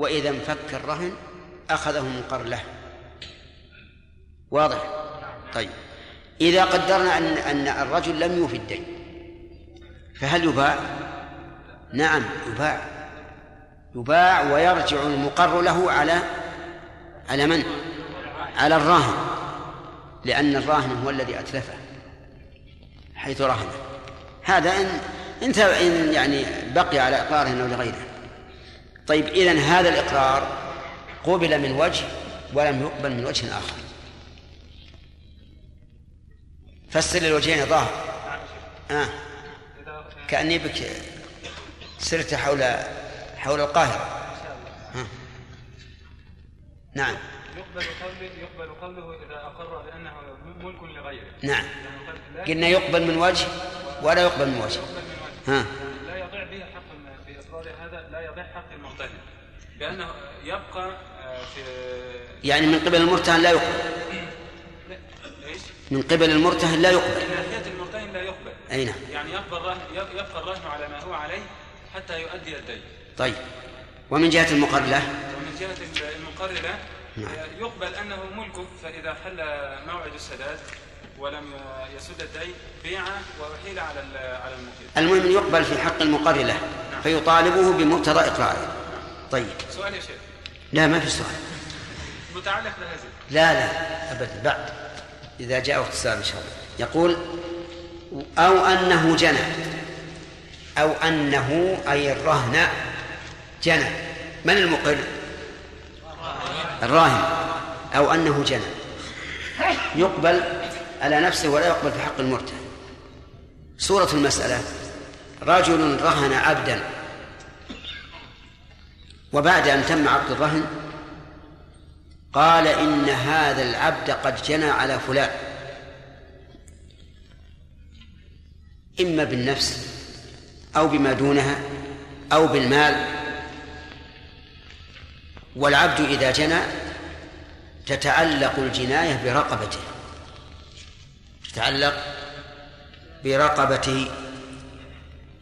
وإذا انفك الرهن أخذه مقر له. واضح؟ طيب. إذا قدرنا أن أن الرجل لم يوفي الدين فهل يباع؟ نعم يباع. يباع ويرجع المقر له على على من؟ على الراهن لأن الراهن هو الذي أتلفه حيث رهنه. هذا إن إن يعني بقي على إقراره أو لغيره. طيب إذن هذا الإقرار قبل من وجه ولم يقبل من وجه آخر. فسر الوجهين ظاهر. آه. كأني بك سرت حول حول القاهرة. آه. نعم. يقبل قوله يقبل قوله إذا أقر بأنه ملك لغيره. نعم. قلنا يقبل من وجه ولا يقبل من وجه. ها لا يضيع به حق بإقرار هذا لا يضيع حق المرتهن بأنه يبقى آه، في يعني من قبل المرتهن لا يقبل. من قبل المرتهن لا يقبل. من ناحية المرتهن لا يقبل. أي نعم. يعني يبقى الرهن يبقى الرهن على ما هو عليه حتى يؤدي الدين. طيب. ومن جهة المقر له ومن جهة المقر له نعم. يقبل أنه ملكه فإذا حل موعد السداد ولم يسد الدين بيع وأحيل على على المقيم المهم يقبل في حق المقر له نعم. فيطالبه بمقتضى إقراره. طيب. سؤال يا شيخ. لا ما في سؤال. متعلق بهذا لا لا أبدا بعد. إذا جاء وقت السؤال إن شاء الله. يقول أو أنه جنى. أو أنه أي الرهن جنى. من المقر؟ الراهن. أو أنه جنى. يقبل على نفسه ولا يقبل في حق المرتهن. سورة المسألة. رجل رهن عبدا. وبعد أن تم عقد الرهن قال إن هذا العبد قد جنى على فلان. إما بالنفس أو بما دونها أو بالمال. والعبد إذا جنى تتعلق الجناية برقبته. تتعلق برقبته.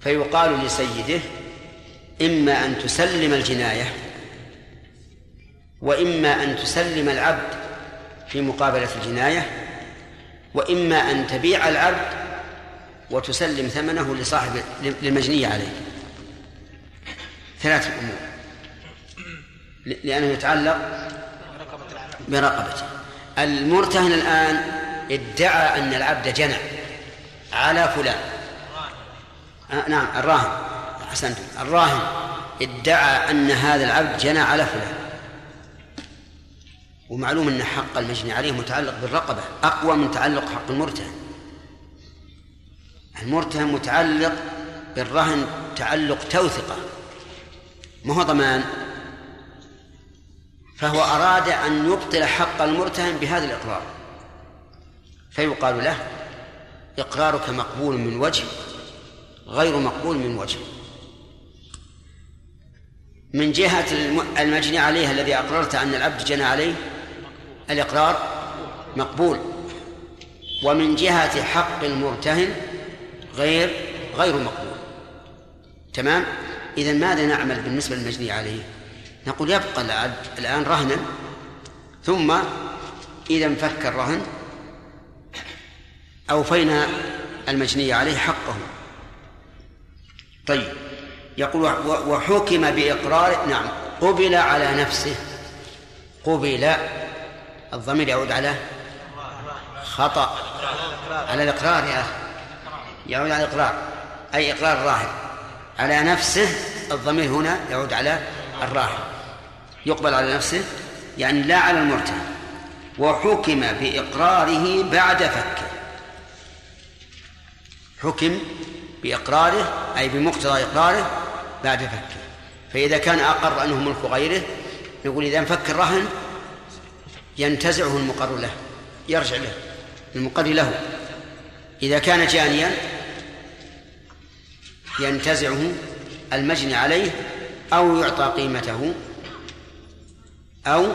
فيقال لسيده إما أن تسلم الجناية وإما أن تسلم العبد في مقابلة الجناية وإما أن تبيع العبد وتسلم ثمنه لصاحب للمجني عليه. ثلاثة أمور. لأنه يتعلق برقبته. المرتهن الآن ادعى أن العبد جنى على فلان. آه نعم الراهن. أحسنتم. الراهن ادعى أن هذا العبد جنى على فلان. ومعلوم أن حق المجني عليه متعلق بالرقبة أقوى من تعلق حق المرتهن. المرتهن متعلق بالرهن تعلق توثقة ما هو ضمان؟ فهو أراد أن يبطل حق المرتهن بهذا الإقرار. فيقال له إقرارك مقبول من وجه غير مقبول من وجه. من جهة المجني عليه الذي أقررت أن العبد جنى عليه الإقرار مقبول. ومن جهة حق المرتهن غير غير مقبول. تمام؟ إذا ماذا نعمل بالنسبة للمجني عليه؟ نقول يبقى العبد الآن رهنا ثم إذا انفك الرهن أوفينا المجني عليه حقه. طيب. يقول وحكم بإقرار نعم قبل على نفسه. قبل الضمير يعود على خطأ على الإقرار يا أخي. يعود على الإقرار أي إقرار الراهن على نفسه الضمير هنا يعود على الراهن. يقبل على نفسه يعني لا على المرتهن. وحكم بإقراره بعد فكه. حكم بإقراره أي بمقتضى إقراره بعد فكه فإذا كان أقر أنه ملك غيره نقول إذا انفك الرهن ينتزعه المقر له يرجع له المقر له. إذا كان جانيا ينتزعه المجني عليه أو يعطى قيمته أو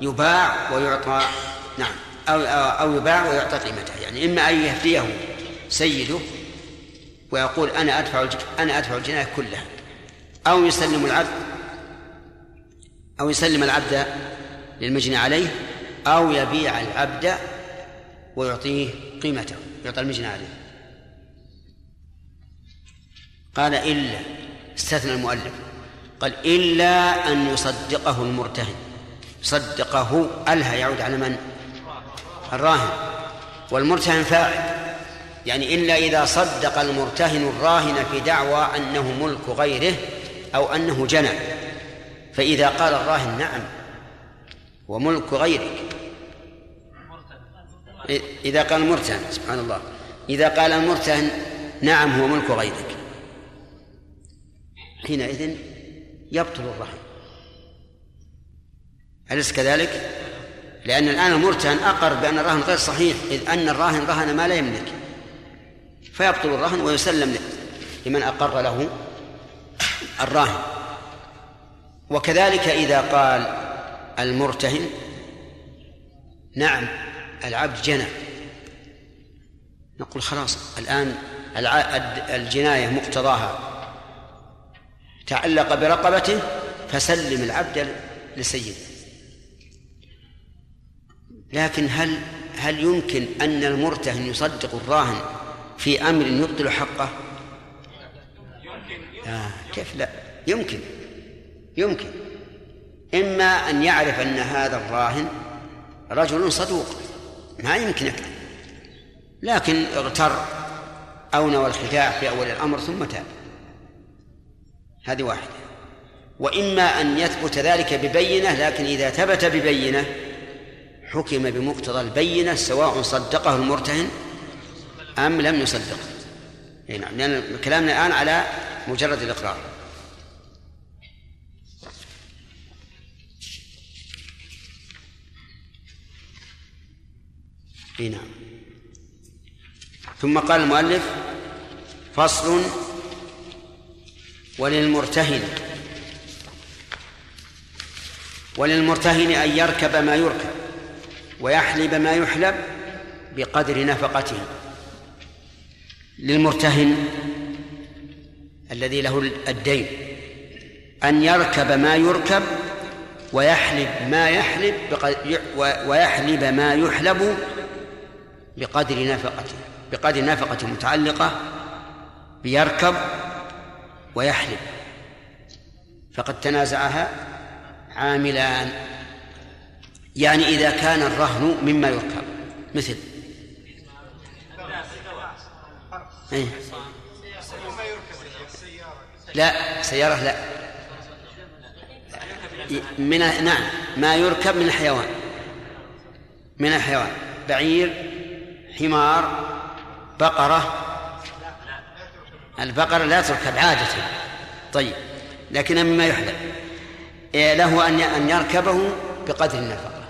يباع ويعطى نعم أو أو يباع ويعطى قيمته. يعني إما أن يهديه سيده ويقول أنا أدفع أنا أدفع الجناية كلها. أو يسلم العبد أو يسلم العبد للمجني عليه أو يبيع العبد ويعطيه قيمته يعطى المجني عليه. قال إلا استثنى المؤلف قال إلا أن يصدقه المرتهن. صدقه ألها يعود على من؟ الراهن. والمرتهن فاعل. يعني إلا إذا صدق المرتهن الراهن في دعوى أنه ملك غيره أو أنه جنى. فإذا قال الراهن نعم وملك غيرك. إذا قال المرتهن سبحان الله. إذا قال المرتهن نعم هو ملك غيرك. حينئذ يبطل الرهن. أليس كذلك؟ لأن الآن المرتهن أقر بأن الرهن غير صحيح إذ أن الراهن رهن ما لا يملك. فيبطل الرهن ويسلم لمن أقر له الراهن. وكذلك إذا قال المرتهن نعم العبد جنى. نقول خلاص الآن الجناية مقتضاها. تعلق برقبته فسلم العبد لسيده. لكن هل هل يمكن أن المرتهن يصدق الراهن في أمر يبطل حقه؟ آه كيف لا؟ يمكن. يمكن. إما أن يعرف أن هذا الراهن رجل صدوق. ما يمكن أكثر. لكن اغتر أو نوى الخداع في أول الأمر ثم تاب. هذه واحدة. وإما أن يثبت ذلك ببينة لكن إذا ثبت ببينة حكم بمقتضى البينة سواء صدقه المرتهن أم لم يصدقه. نعم لأن كلامنا الآن على مجرد الإقرار. إي نعم. ثم قال المؤلف فصل وللمرتهن. وللمرتهن أن يركب ما يركب ويحلب ما يحلب بقدر نفقته. للمرتهن الذي له الدين أن يركب ما يركب ويحلب ما يحلب ويحلب ما يحلب بقدر نفقته بقدر نفقة متعلقة بيركب ويحلب. فقد تنازعها عاملان. يعني إذا كان الرهن مما يركب مثل. إيه؟ لا سيارة لا. من نعم ما يركب من الحيوان. من الحيوان. بعير حمار بقرة. البقرة لا تركب عادة. طيب لكن مما يحلب إيه، له أن أن يركبه بقدر النفقة.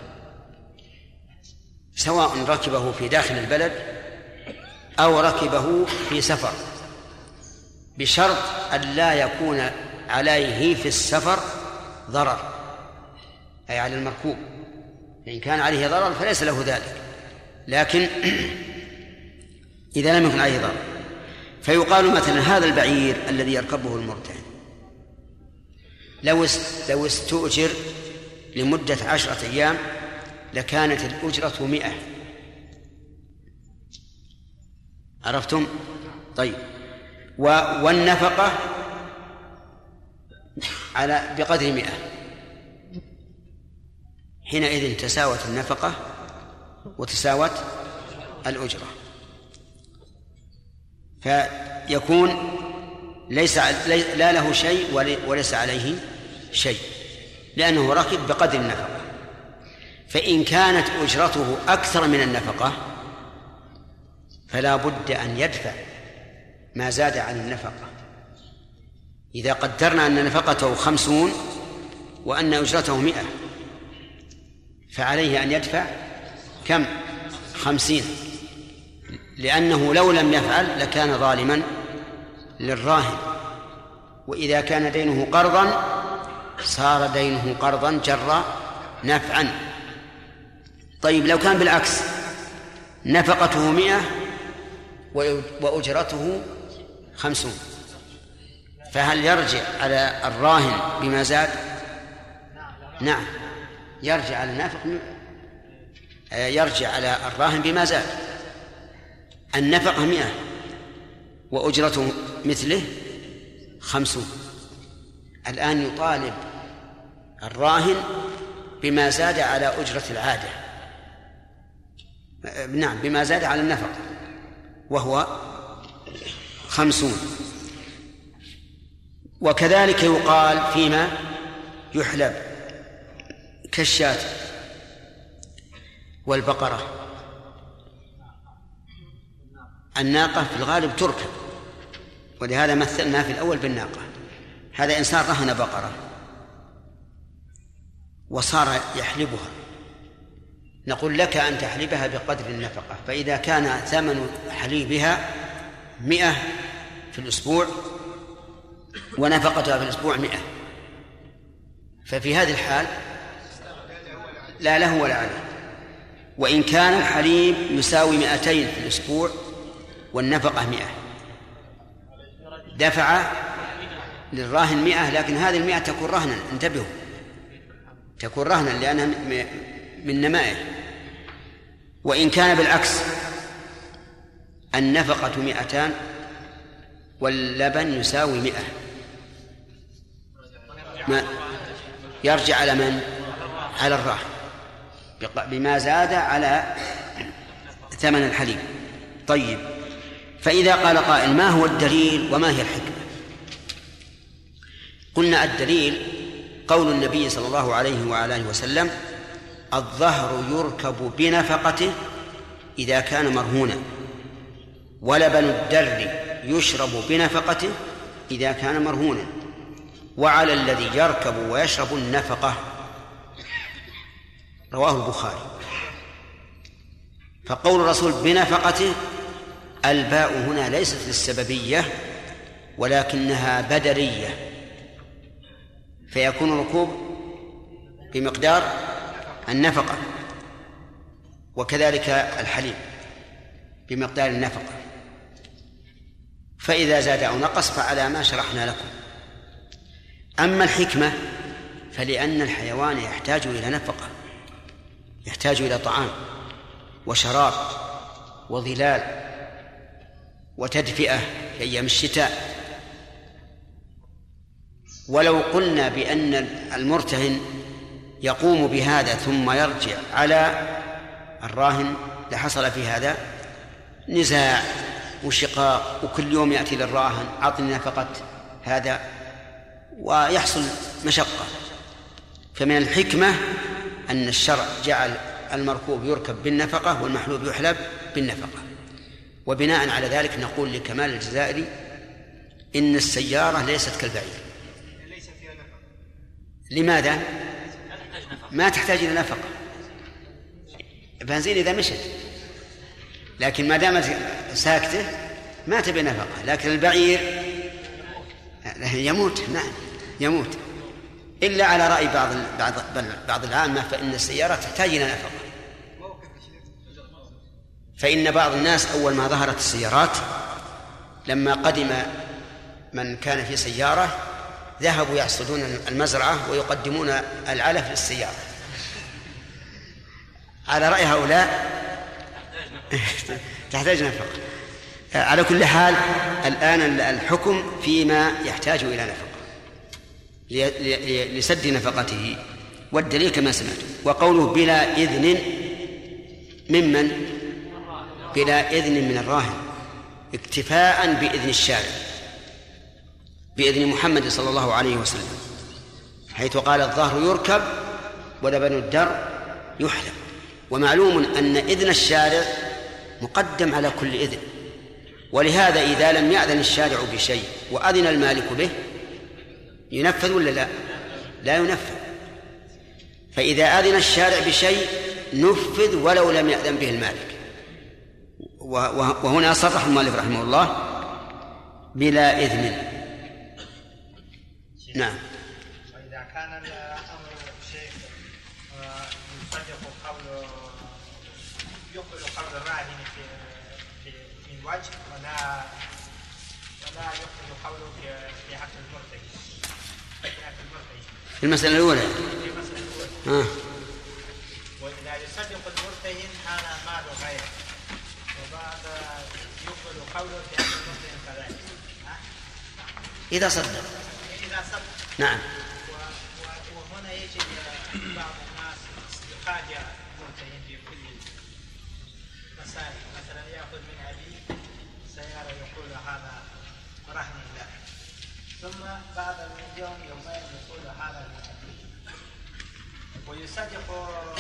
سواء ركبه في داخل البلد أو ركبه في سفر. بشرط أن لا يكون عليه في السفر ضرر أي على المركوب. إن كان عليه ضرر فليس له ذلك. لكن إذا لم يكن عليه ضرر فيقال مثلا هذا البعير الذي يركبه المرتهن لو لو استؤجر لمدة عشرة أيام لكانت الأجرة مئة. عرفتم؟ طيب. والنفقة على بقدر مئة. حينئذ تساوت النفقة وتساوت الأجرة. فيكون ليس لا له شيء وليس عليه شيء لأنه ركب بقدر النفقة. فإن كانت أجرته أكثر من النفقة فلا بد أن يدفع. ما زاد عن النفقة. إذا قدرنا أن نفقته خمسون وأن أجرته مئة فعليه أن يدفع كم؟ خمسين. لأنه لو لم يفعل لكان ظالما للراهن. وإذا كان دينه قرضا صار دينه قرضا جر نفعا. طيب لو كان بالعكس نفقته مئة وأجرته خمسون. فهل يرجع على الراهن بما زاد؟ نعم. يرجع على النافق يرجع على الراهن بما زاد. النفقة مئة وأجرة مثله خمسون. الآن يطالب الراهن بما زاد على أجرة العادة. نعم بما زاد على النفقة وهو خمسون. وكذلك يقال فيما يحلب كالشاة والبقرة. الناقة في الغالب تركب ولهذا مثلنا في الأول بالناقة. هذا إنسان رهن بقرة وصار يحلبها. نقول لك أن تحلبها بقدر النفقة فإذا كان ثمن حليبها مئة في الأسبوع ونفقتها في الأسبوع مئة. ففي هذه الحال لا له ولا عليه. وإن كان الحليب يساوي مئتين في الأسبوع والنفقة مئة. دفع للراهن مئة لكن هذه المئة تكون رهنا انتبهوا. تكون رهنا لأنها من نمائه. وإن كان بالعكس النفقة مئتان واللبن يساوي مئة. ما يرجع على من؟ على الراهن بما زاد على ثمن الحليب. طيب. فإذا قال قائل ما هو الدليل وما هي الحكمة؟ قلنا الدليل قول النبي صلى الله عليه وعلى آله وسلم الظهر يركب بنفقته إذا كان مرهونا. ولبن الدر يشرب بنفقته إذا كان مرهونا وعلى الذي يركب ويشرب النفقة. رواه البخاري. فقول الرسول بنفقته الباء هنا ليست للسببية ولكنها بدرية. فيكون الركوب بمقدار النفقة وكذلك الحليب بمقدار النفقة. فإذا زاد أو نقص فعلى ما شرحنا لكم. أما الحكمة فلأن الحيوان يحتاج إلى نفقة يحتاج إلى طعام وشراب وظلال وتدفئة في أيام الشتاء. ولو قلنا بأن المرتهن يقوم بهذا ثم يرجع على الراهن لحصل في هذا نزاع. وشقاق وكل يوم يأتي للراهن أعطني نفقة هذا ويحصل مشقة. فمن الحكمة أن الشرع جعل المركوب يركب بالنفقة والمحلوب يحلب بالنفقة. وبناء على ذلك نقول لكمال الجزائري إن السيارة ليست كالبعير. لماذا؟ ما تحتاج إلى نفقة. بنزين إذا مشت. لكن ما دامت ساكتة ما تبي نفقة لكن البعير يموت نعم يموت. إلا على رأي بعض بعض بعض العامة فإن السيارة تحتاج إلى نفقة. فإن بعض الناس أول ما ظهرت السيارات لما قدم من كان في سيارة ذهبوا يحصدون المزرعة ويقدمون العلف للسيارة. على رأي هؤلاء؟ تحتاج نفقة على كل حال الآن الحكم فيما يحتاج إلى نفقة لسد نفقته. والدليل كما سمعت. وقوله بلا إذن ممن بلا إذن من الراهن. اكتفاء بإذن الشارع. بإذن محمد صلى الله عليه وسلم. حيث قال الظهر يركب ولبن الدر يحلب ومعلوم أن إذن الشارع مقدم على كل إذن. ولهذا إذا لم يأذن الشارع بشيء وأذن المالك به ينفذ ولا لا؟ لا ينفذ. فإذا أذن الشارع بشيء نفذ ولو لم يأذن به المالك. وهنا صرح المؤلف رحمه الله بلا إذن. نعم. ولا قوله في المرتهن في في المسألة الأولى. في المسألة ها وإذا يصدق المرتهن هذا مال غيره وبعد يقبل قوله بأن المرتهن كذلك إذا صدق إذا صدق. نعم. ويصدق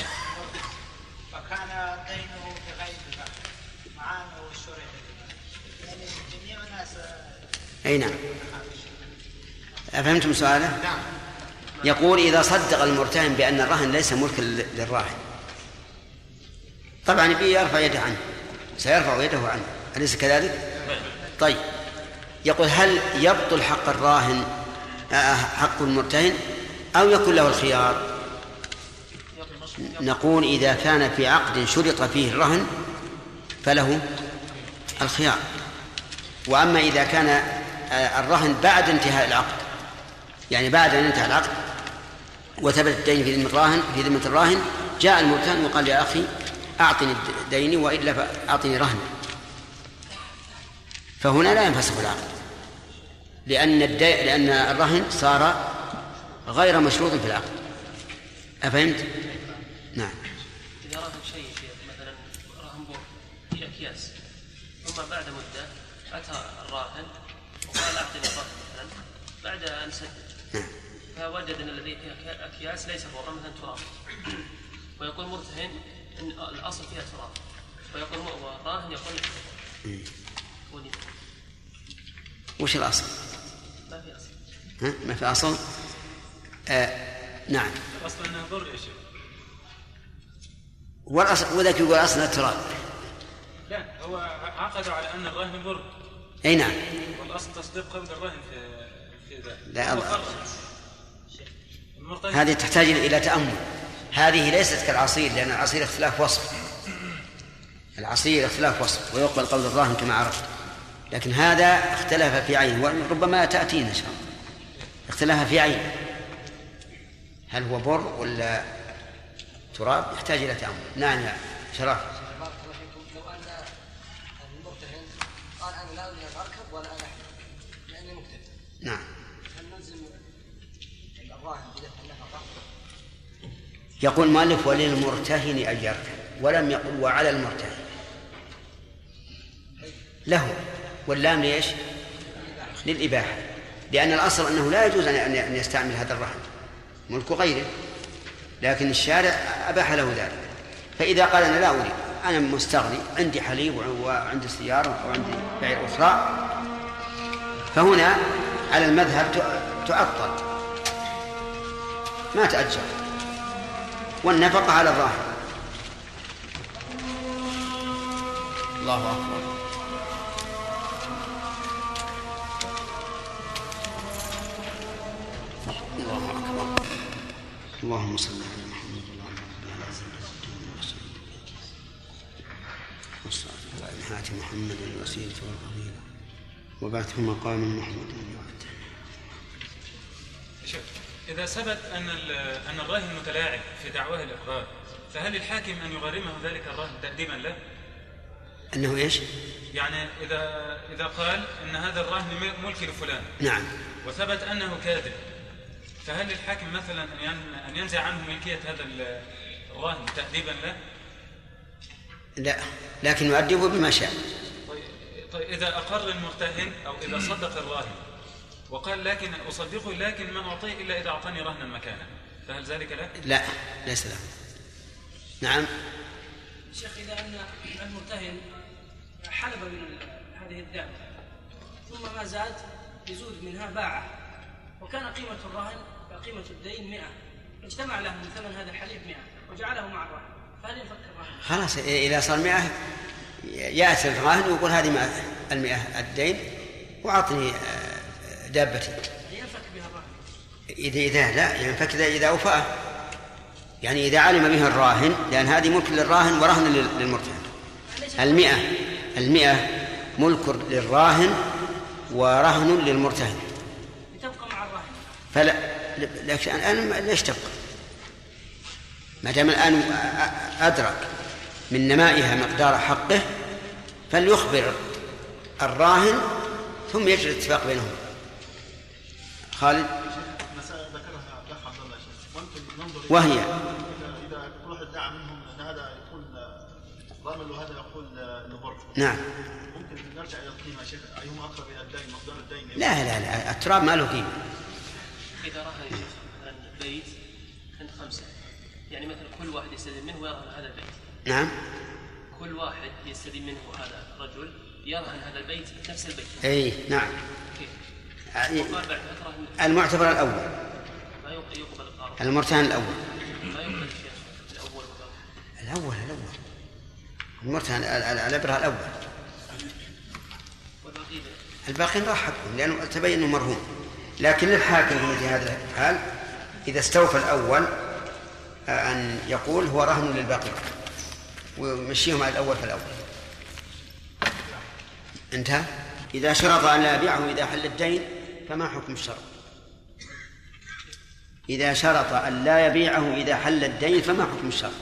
فكان دينه بغير ذلك مع أنه شرط يعني جميع الناس أي نعم. أفهمتم سؤاله؟ نعم. يقول إذا صدق المرتهن بأن الرهن ليس ملكا للراهن. طبعا يبي يرفع يده عنه سيرفع يده عنه. أليس كذلك؟ طيب. يقول هل يبطل حق الراهن آه، حق المرتهن أو يكون له الخيار؟ نقول إذا كان في عقد شرط فيه الرهن فله الخيار وأما إذا كان آه، الرهن بعد انتهاء العقد يعني بعد أن انتهى العقد وثبت الدين في ذمة الراهن في ذمة الراهن جاء المرتهن وقال يا أخي أعطني ديني وإلا فأعطني رهن فهنا لا ينفسخ العقد لأن. لأن الرهن صار غير مشروط في العقد أفهمت؟ نعم. إذا رهن شيء مثلا رهن بور في أكياس ثم بعد مدة أتى الراهن وقال أعطني الرهن مثلا بعد أن سدد. نعم. فوجد أن الذي فيها أكياس ليس بورا مثلا تراب. ويقول مرتهن أن الأصل فيها تراب. ويقول الراهن يقول وش الأصل؟ ما في أصل. ها؟ ما في أصل؟ آه نعم. الأصل أنها ضر يا شيخ. وذاك يقول أصل التراب. لا هو عقدوا على أن الرهن ضر أي نعم. والأصل تصديق قبل الرهن في في ذلك. لا الله. هذه تحتاج إلى تأمل. هذه ليست كالعصير لأن العصير اختلاف وصف. العصير اختلاف وصف ويقبل قول الراهن كما عرفت. لكن هذا اختلف في عين وربما تأتينا إن شاء الله. اختلف في عين. هل هو بر ولا تراب يحتاج إلى تأمل. نعم يا شرف. لو أن المرتهن قال أنا لا أريد أن أركب ولا أنا لأني نعم. هل نلزم؟ يقول مالك وللمرتهن أن يركب ولم يقل وعلى المرتهن. له. واللام ليش؟ للإباحة. لأن الأصل أنه لا يجوز أن يستعمل هذا الرهن. ملك غيره. لكن الشارع أباح له ذلك. فإذا قال أنا لا أريد أنا مستغني عندي حليب وعندي سيارة وعندي بعير أخرى فهنا على المذهب تعطل ما تأجر. والنفقة على الراهن الله أكبر. اللهم صل على محمد وعلى آله على هات محمد الوسيلة والفضيلة وبعثه مقام محمود إذا ثبت أن أن الراهن متلاعب في دعواه الإقرار فهل الحاكم أن يغرمه ذلك الراهن تأديبا له؟ أنه إيش؟ يعني إذا إذا قال أن هذا الراهن ملك لفلان. نعم. وثبت أنه كاذب. فهل للحاكم مثلا أن ينزع عنه ملكية هذا الراهن تأديبا له؟ لا لكن يؤدبه بما شاء طيب, طيب إذا أقر المرتهن أو إذا صدق الراهن وقال لكن أصدقه لكن ما أعطيه إلا إذا أعطاني رهنا مكانه فهل ذلك له؟ لا ليس له نعم شيخ إذا أن المرتهن حلب من هذه الدابة ثم ما زاد يزود منها باعة وكان قيمة الرهن قيمة الدين 100 اجتمع له من ثمن هذا الحليب 100 وجعله مع الرهن فهل ينفك الرهن؟ خلاص إذا صار 100 يأتي الراهن ويقول هذه المئة الدين وأعطني آه، دابتي. ينفك بها الرهن. إذا إذا لا ينفك إذا إذا أوفاه. يعني إذا علم بها الراهن لأن هذه ملك للراهن ورهن للمرتهن. المئة المئة ملك للراهن ورهن للمرتهن؟ لتبقى مع الراهن فلا. لكن ليش تبقى؟ ما دام الآن أدرك من نمائها مقدار حقه فليخبر الراهن ثم يجري الاتفاق بينهم. خالد؟ وهي. إذا كل واحد ادعى منهم أن هذا يقول وهذا يقول نبر نعم. ممكن نرجع إلى القيمة يا شيخ. أيهما أقرب إلى الدين؟ مقدار الدين لا لا لا. التراب ما له قيمة. إذا رهن شيخ مثلا بيت عند خمسة. يعني مثلا كل واحد يستلم منه ويرهن هذا البيت. نعم. كل واحد يستلم منه هذا الرجل يرهن هذا البيت نفس البيت. إي نعم. كيف؟ وقال بعد فترة المعتبر الأول. ما يق- يقبل القرض المرتهن الأول. ما يقبل الأول. الأول الأول. المرتهن ال- ال- العبرة الأول. الباقين راح حقهم لأنه تبين أنه مرهون. لكن للحاكم في مثل هذا الحال إذا استوفى الأول آه، أن يقول هو رهن للباقي ويمشيهم على الأول فالأول انتهى؟ إذا شرط أن لا يبيعه إذا حل الدين فما حكم الشرط إذا شرط أن لا يبيعه إذا حل الدين فما حكم الشرط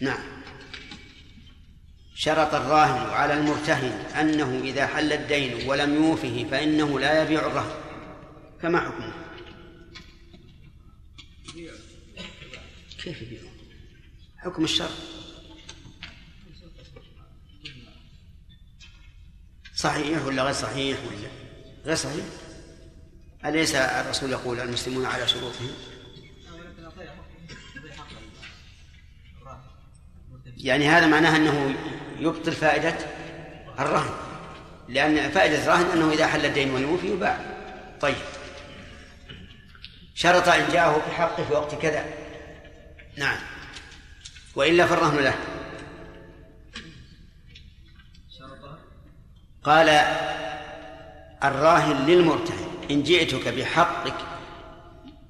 نعم. شرط الراهن على المرتهن أنه إذا حل الدين ولم يوفه فإنه لا يبيع الرهن فما حكمه؟ كيف يبيعه؟ حكم الشرط صحيح ولا غير صحيح ولا غير صحيح؟ أليس الرسول يقول المسلمون على شروطهم؟ يعني هذا معناه أنه يبطل فائدة الرهن. لأن فائدة الرهن أنه إذا حل الدين ولم يوفي يباع. طيب. شرط إن جاءه بحقه في وقت كذا. نعم. وإلا فالرهن له. قال الراهن للمرتهن إن جئتك بحقك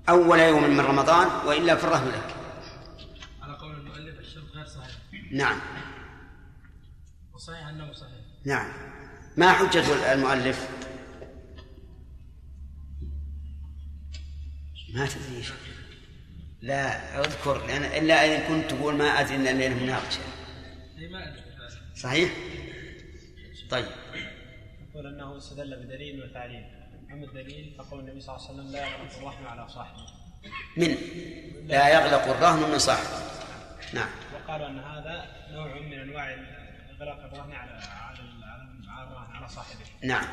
أول يوم من رمضان وإلا فالرهن لك. على قول المؤلف الشرط غير صحيح. نعم. نعم. ما حجة المؤلف؟ ما تدري. لا أذكر لأن إلا إن كنت تقول ما أدري إن الليلة مناقشة هي ما أدري. صحيح؟ طيب. يقول أنه استدل بدليل وتعليل. أما الدليل فقول النبي صلى الله عليه وسلم لا يغلق الرحم على صاحبه. من؟ لا يغلق الرهن من صاحبه. نعم. وقالوا أن هذا نوع من أنواع اغلاق الرهن على صاحبه. نعم.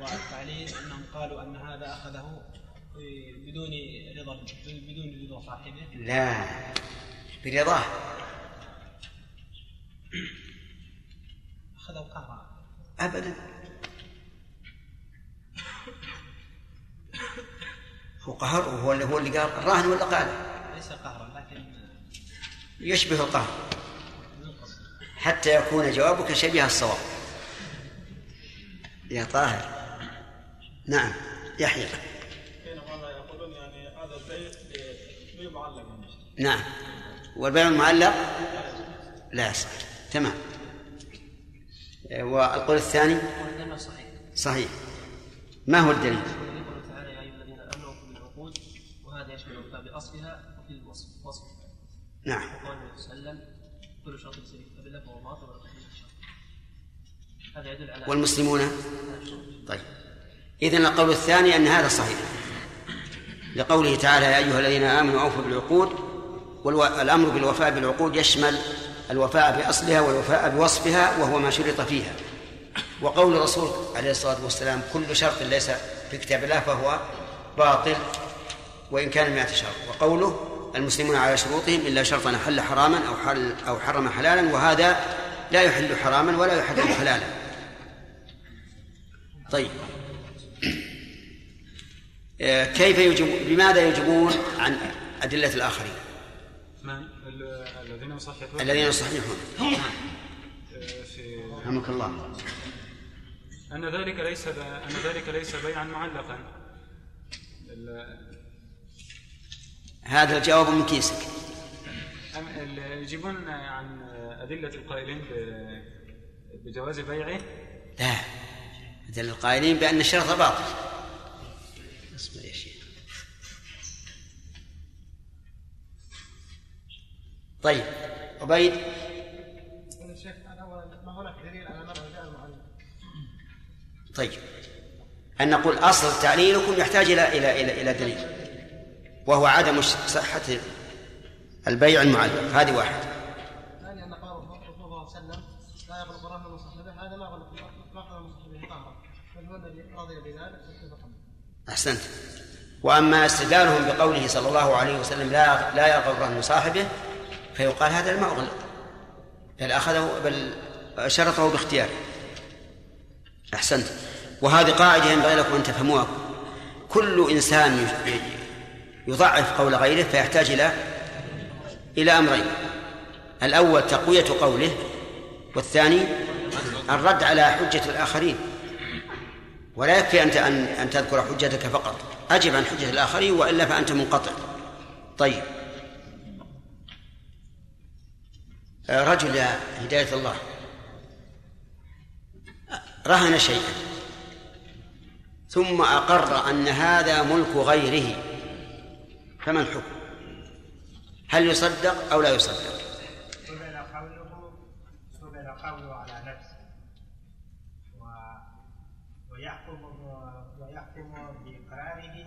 والتعليل أنهم قالوا أن هذا أخذه بدون رضا بدون رضا صاحبه. لا برضاه أخذه قهرا أبدا. هو قهر هو اللي هو اللي قال الراهن ولا قال؟ ليس قهرا لكن يشبه القهر. حتى يكون جوابك شبيه الصواب. يا طاهر. نعم يحيى. يقولون يعني هذا البيع بيع معلق. نعم. والبيع المعلق؟ لا يصح. تمام. والقول الثاني؟ صحيح. صحيح ما هو الدليل؟ يقول تعالى يا ايها الذين امنوا في العقود وهذا يشمل الوفاء باصلها وفي الوصف وصف نعم. وقال النبي صلى الله عليه وسلم كل شرط يسير كتاب الله فهو باطل ولا تحريم الشرط هذا يدل على والمسلمون. طيب. إذن القول الثاني أن هذا صحيح. لقوله تعالى يا أيها الذين آمنوا أوفوا بالعقود والأمر بالوفاء بالعقود يشمل الوفاء بأصلها والوفاء بوصفها وهو ما شرط فيها. وقول الرسول عليه الصلاة والسلام كل شرط ليس في كتاب الله فهو باطل وإن كان مئة شرط. وقوله المسلمون على شروطهم إلا شرطا حل حراما أو حل أو حرم حلالا وهذا لا يحل حراما ولا يحرم حلالا. طيب. آه، كيف يجب بماذا يجبون عن أدلة الآخرين؟ من ال- الذين يصححون. الذين يصححون. آه، في رحمك الله. أن ذلك ليس ب... أن ذلك ليس بيعا معلقا. ال... هذا الجواب من كيسك. يجيبون عن أدلة القائلين ب... بجواز بيعه؟ لا. مثل القائلين بأن الشرط باطل. اصبر يا شيخ. طيب عبيد. طيب أن نقول أصل تعليلكم يحتاج إلى إلى إلى إلى دليل وهو عدم صحة البيع المعلق هذه واحدة ثانيا أن قال الرسول صلى الله عليه وسلم هذا ما غلق ما طهرا بل هو الذي رضي بذلك أحسنت. وأما استدلالهم بقوله صلى الله عليه وسلم لا لا يغلق الرهن صاحبه فيقال هذا ما أغلق بل أخذه بل شرطه باختياره. أحسنت. وهذه قاعدة ينبغي لكم أن تفهموها. كل إنسان يضعف قول غيره فيحتاج إلى إلى أمرين. الأول تقوية قوله والثاني الرد على حجة الآخرين. ولا يكفي أنت أن أن تذكر حجتك فقط. أجب عن حجة الآخرين وإلا فأنت منقطع. طيب. رجل يا هداية الله. رهن شيئا. ثم أقر أن هذا ملك غيره. فما الحكم؟ هل يصدق أو لا يصدق؟ قبل قوله على نفسه. و... ويحكم ويحكم بإقراره.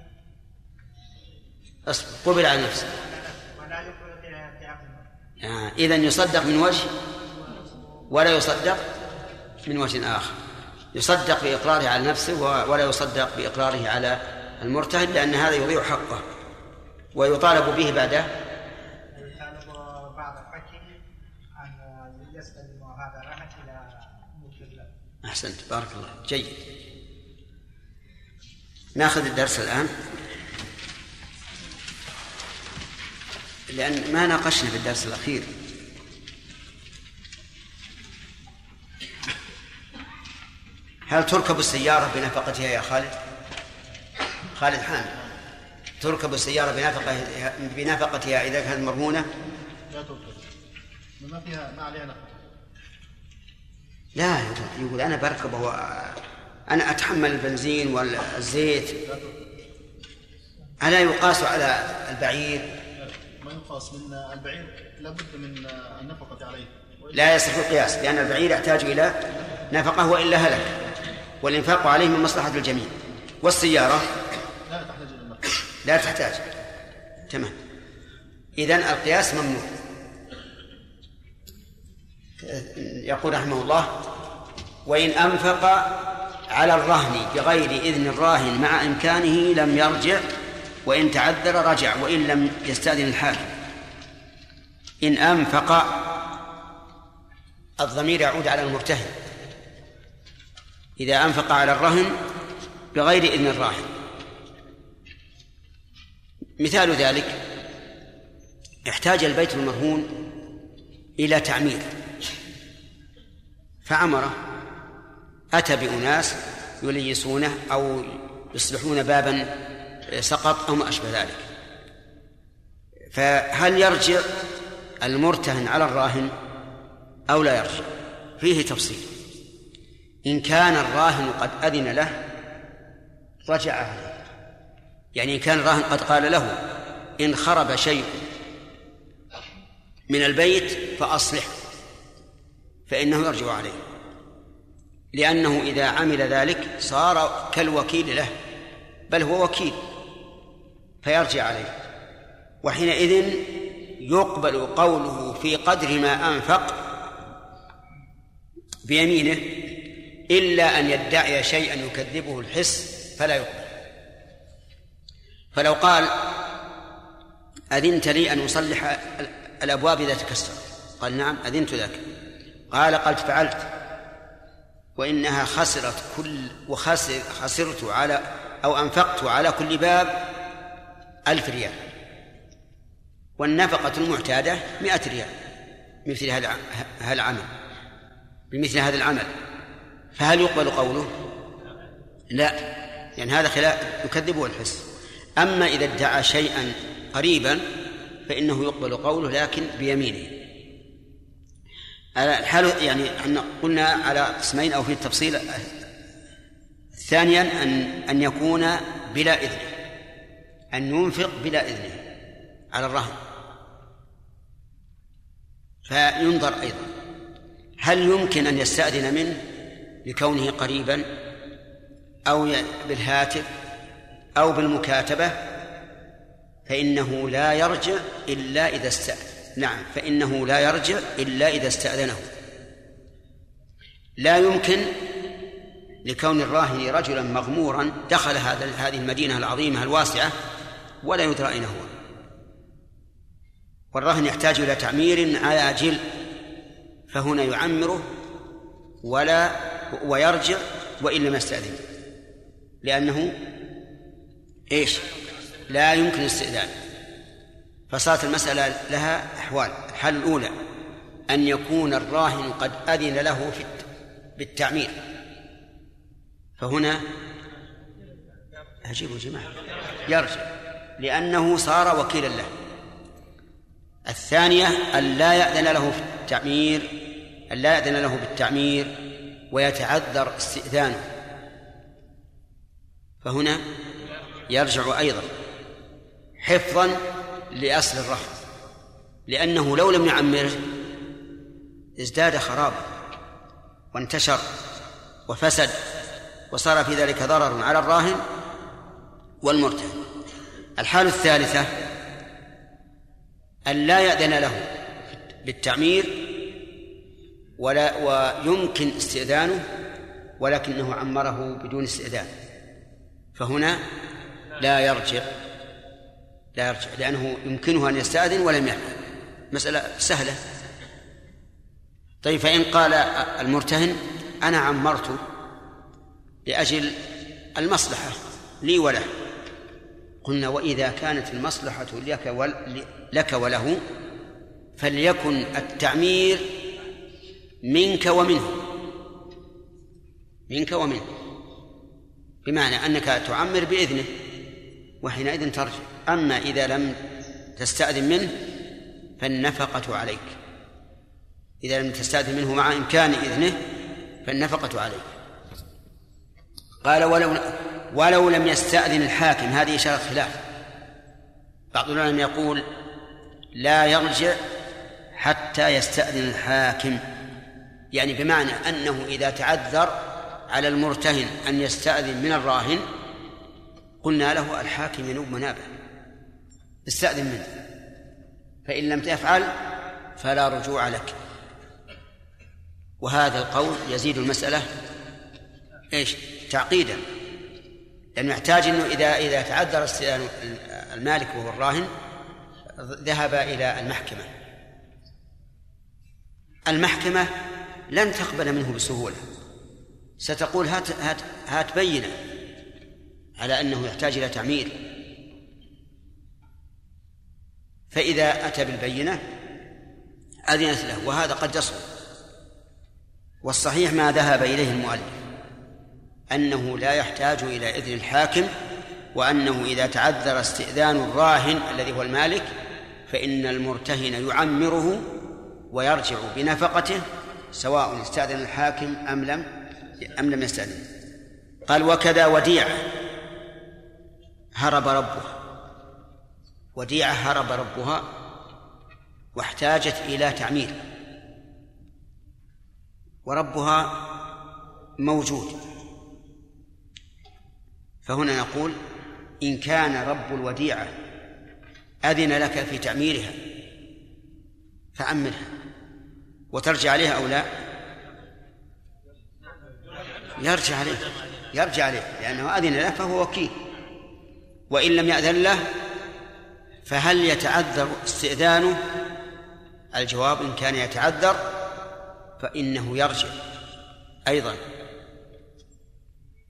أصبر قبل على نفسه ولا يقبل عقل آه. إذا يصدق من وجه ولا يصدق من وجه آخر. يصدق بإقراره على نفسه ولا يصدق بإقراره على المرتهن لأن هذا يضيع حقه ويطالب به بعده يطالب بعض الحكم أن يستلم هذا الرهن إلى ملك الله أحسنت. بارك الله جيد. ناخذ الدرس الآن. لأن ما ناقشنا في الدرس الأخير. هل تركب السيارة بنفقتها يا خالد؟ خالد حامد تركب السيارة بنفقتها بنفقتها إذا كانت مرهونة؟ لا تركب. ما فيها ما عليها نفقة. لا يقول, أنا بركب و... أنا أتحمل البنزين والزيت. ألا يقاس على البعير؟ ما يقاس من البعير لابد من النفقة عليه. لا يصح القياس لأن البعير يحتاج إلى نفقة وإلا هلك والإنفاق عليه من مصلحة الجميع. والسيارة؟ لا تحتاج إلى النفقة. لا تحتاج. تمام. إذن القياس ممنوع. يقول رحمه الله وإن أنفق على الرهن بغير إذن الراهن مع إمكانه لم يرجع وإن تعذر رجع وإن لم يستأذن الحاكم. إن أنفق الضمير يعود على المرتهن. إذا أنفق على الرهن بغير إذن الراهن. مثال ذلك احتاج البيت المرهون إلى تعمير. فعمره أتى بأناس يليسونه أو يصلحون بابا سقط أو ما أشبه ذلك. فهل يرجع المرتهن على الراهن أو لا يرجع؟ فيه تفصيل. إن كان الراهن قد أذن له رجع عليه. يعني إن كان الراهن قد قال له إن خرب شيء من البيت فأصلح فإنه يرجع عليه. لأنه إذا عمل ذلك صار كالوكيل له بل هو وكيل فيرجع عليه. وحينئذ يقبل قوله في قدر ما أنفق بيمينه إلا أن يدعي شيئا يكذبه الحس فلا يقبل. فلو قال أذنت لي أن أصلح الأبواب إذا تكسرت؟ قال نعم أذنت لك قال قد فعلت. وإنها خسرت كل وخسر خسرت على أو أنفقت على كل باب ألف ريال. والنفقة المعتادة مئة ريال مثل هذا العمل. بمثل هذا العمل. فهل يقبل قوله؟ لا. يعني هذا خلاف يكذبه الحس أما إذا ادعى شيئا قريبا فإنه يقبل قوله لكن بيمينه. الحال يعني إحنا قلنا على قسمين أو في التفصيل. ثانيا أن أن يكون بلا إذنه أن ينفق بلا إذنه على الرهن. فينظر أيضا هل يمكن أن يستأذن منه لكونه قريبا أو بالهاتف أو بالمكاتبة؟ فإنه لا يرجع إلا إذا استأذن. نعم فإنه لا يرجع إلا إذا استأذنه. لا يمكن لكون الراهن رجلا مغمورا دخل هذا هذه المدينة العظيمة الواسعة ولا يدرى أين هو. والراهن يحتاج إلى تعمير عاجل فهنا يعمره ولا ويرجع وإن لم يستأذن. لأنه إيش؟ لا يمكن الاستئذان. فصارت المسألة لها أحوال. الحالة الأولى أن يكون الراهن قد أذن له في بالتعمير. فهنا عجيب جماعة يرجع لأنه صار وكيلا له. الثانية أن لا يأذن له في التعمير أن لا يأذن له بالتعمير ويتعذر استئذانه. فهنا يرجع أيضا. حفظا لأصل الرهن لأنه لو لم يعمره ازداد خرابا وانتشر وفسد وصار في ذلك ضرر على الراهن والمرتهن. الحالة الثالثة أن لا يأذن له بالتعمير ولا ويمكن استئذانه ولكنه عمره بدون استئذان. فهنا لا يرجع لا يرجع لأنه يمكنه أن يستأذن ولم يفعل مسألة سهلة. طيب فإن قال المرتهن أنا عمرت لأجل المصلحة لي وله. قلنا وإذا كانت المصلحة لك, لك وله فليكن التعمير منك ومنه. منك ومنه. بمعنى أنك تعمر بإذنه. وحينئذ ترجع. أما إذا لم تستأذن منه فالنفقة عليك. إذا لم تستأذن منه مع إمكان إذنه فالنفقة عليك. قال ولو ولو لم يستأذن الحاكم هذه إشارة خلاف. بعض العلماء يقول لا يرجع حتى يستأذن الحاكم. يعني بمعنى أنه إذا تعذر على المرتهن أن يستأذن من الراهن قلنا له الحاكم ينوب منابه. استأذن منه. فإن لم تفعل فلا رجوع لك. وهذا القول يزيد المسألة إيش؟ تعقيدا. لأنه يحتاج أنه إذا إذا تعذر استئذان المالك وهو الراهن ذهب إلى المحكمة. المحكمة لن تقبل منه بسهولة. ستقول هات هات هات بينة. على أنه يحتاج إلى تعمير. فإذا أتى بالبينة أذنت له وهذا قد يصل. والصحيح ما ذهب إليه المؤلف أنه لا يحتاج إلى إذن الحاكم وأنه إذا تعذر استئذان الراهن الذي هو المالك فإن المرتهن يعمره ويرجع بنفقته سواء استأذن الحاكم أم لم أم لم يستأذن. قال وكذا وديعة. هرب ربها وديعة هرب ربها واحتاجت إلى تعمير وربها موجود. فهنا نقول إن كان رب الوديعة أذن لك في تعميرها فعمرها وترجع عليها أو لا؟ يرجع عليه يرجع عليه لأنه أذن له فهو وكيل. وإن لم يأذن له فهل يتعذر استئذانه؟ الجواب إن كان يتعذر فإنه يرجع أيضا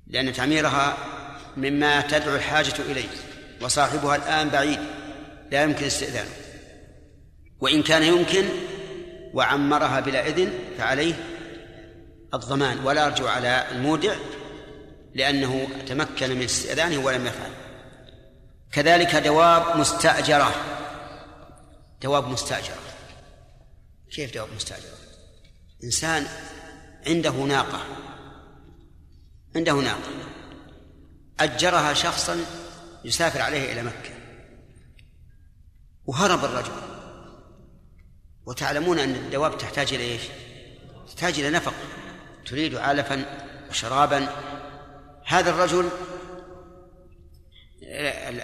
لأن تعميرها مما تدعو الحاجة إليه وصاحبها الآن بعيد لا يمكن استئذانه. وإن كان يمكن وعمرها بلا إذن فعليه الضمان ولا يرجع على المودع لأنه تمكن من استئذانه ولم يفعل. كذلك دواب مستأجرة. دواب مستأجرة. كيف دواب مستأجرة؟ إنسان عنده ناقة. عنده ناقة. أجرها شخصا يسافر عليه إلى مكة. وهرب الرجل. وتعلمون أن الدواب تحتاج إلى إيش؟ تحتاج إلى نفق. تريد علفا وشرابا. هذا الرجل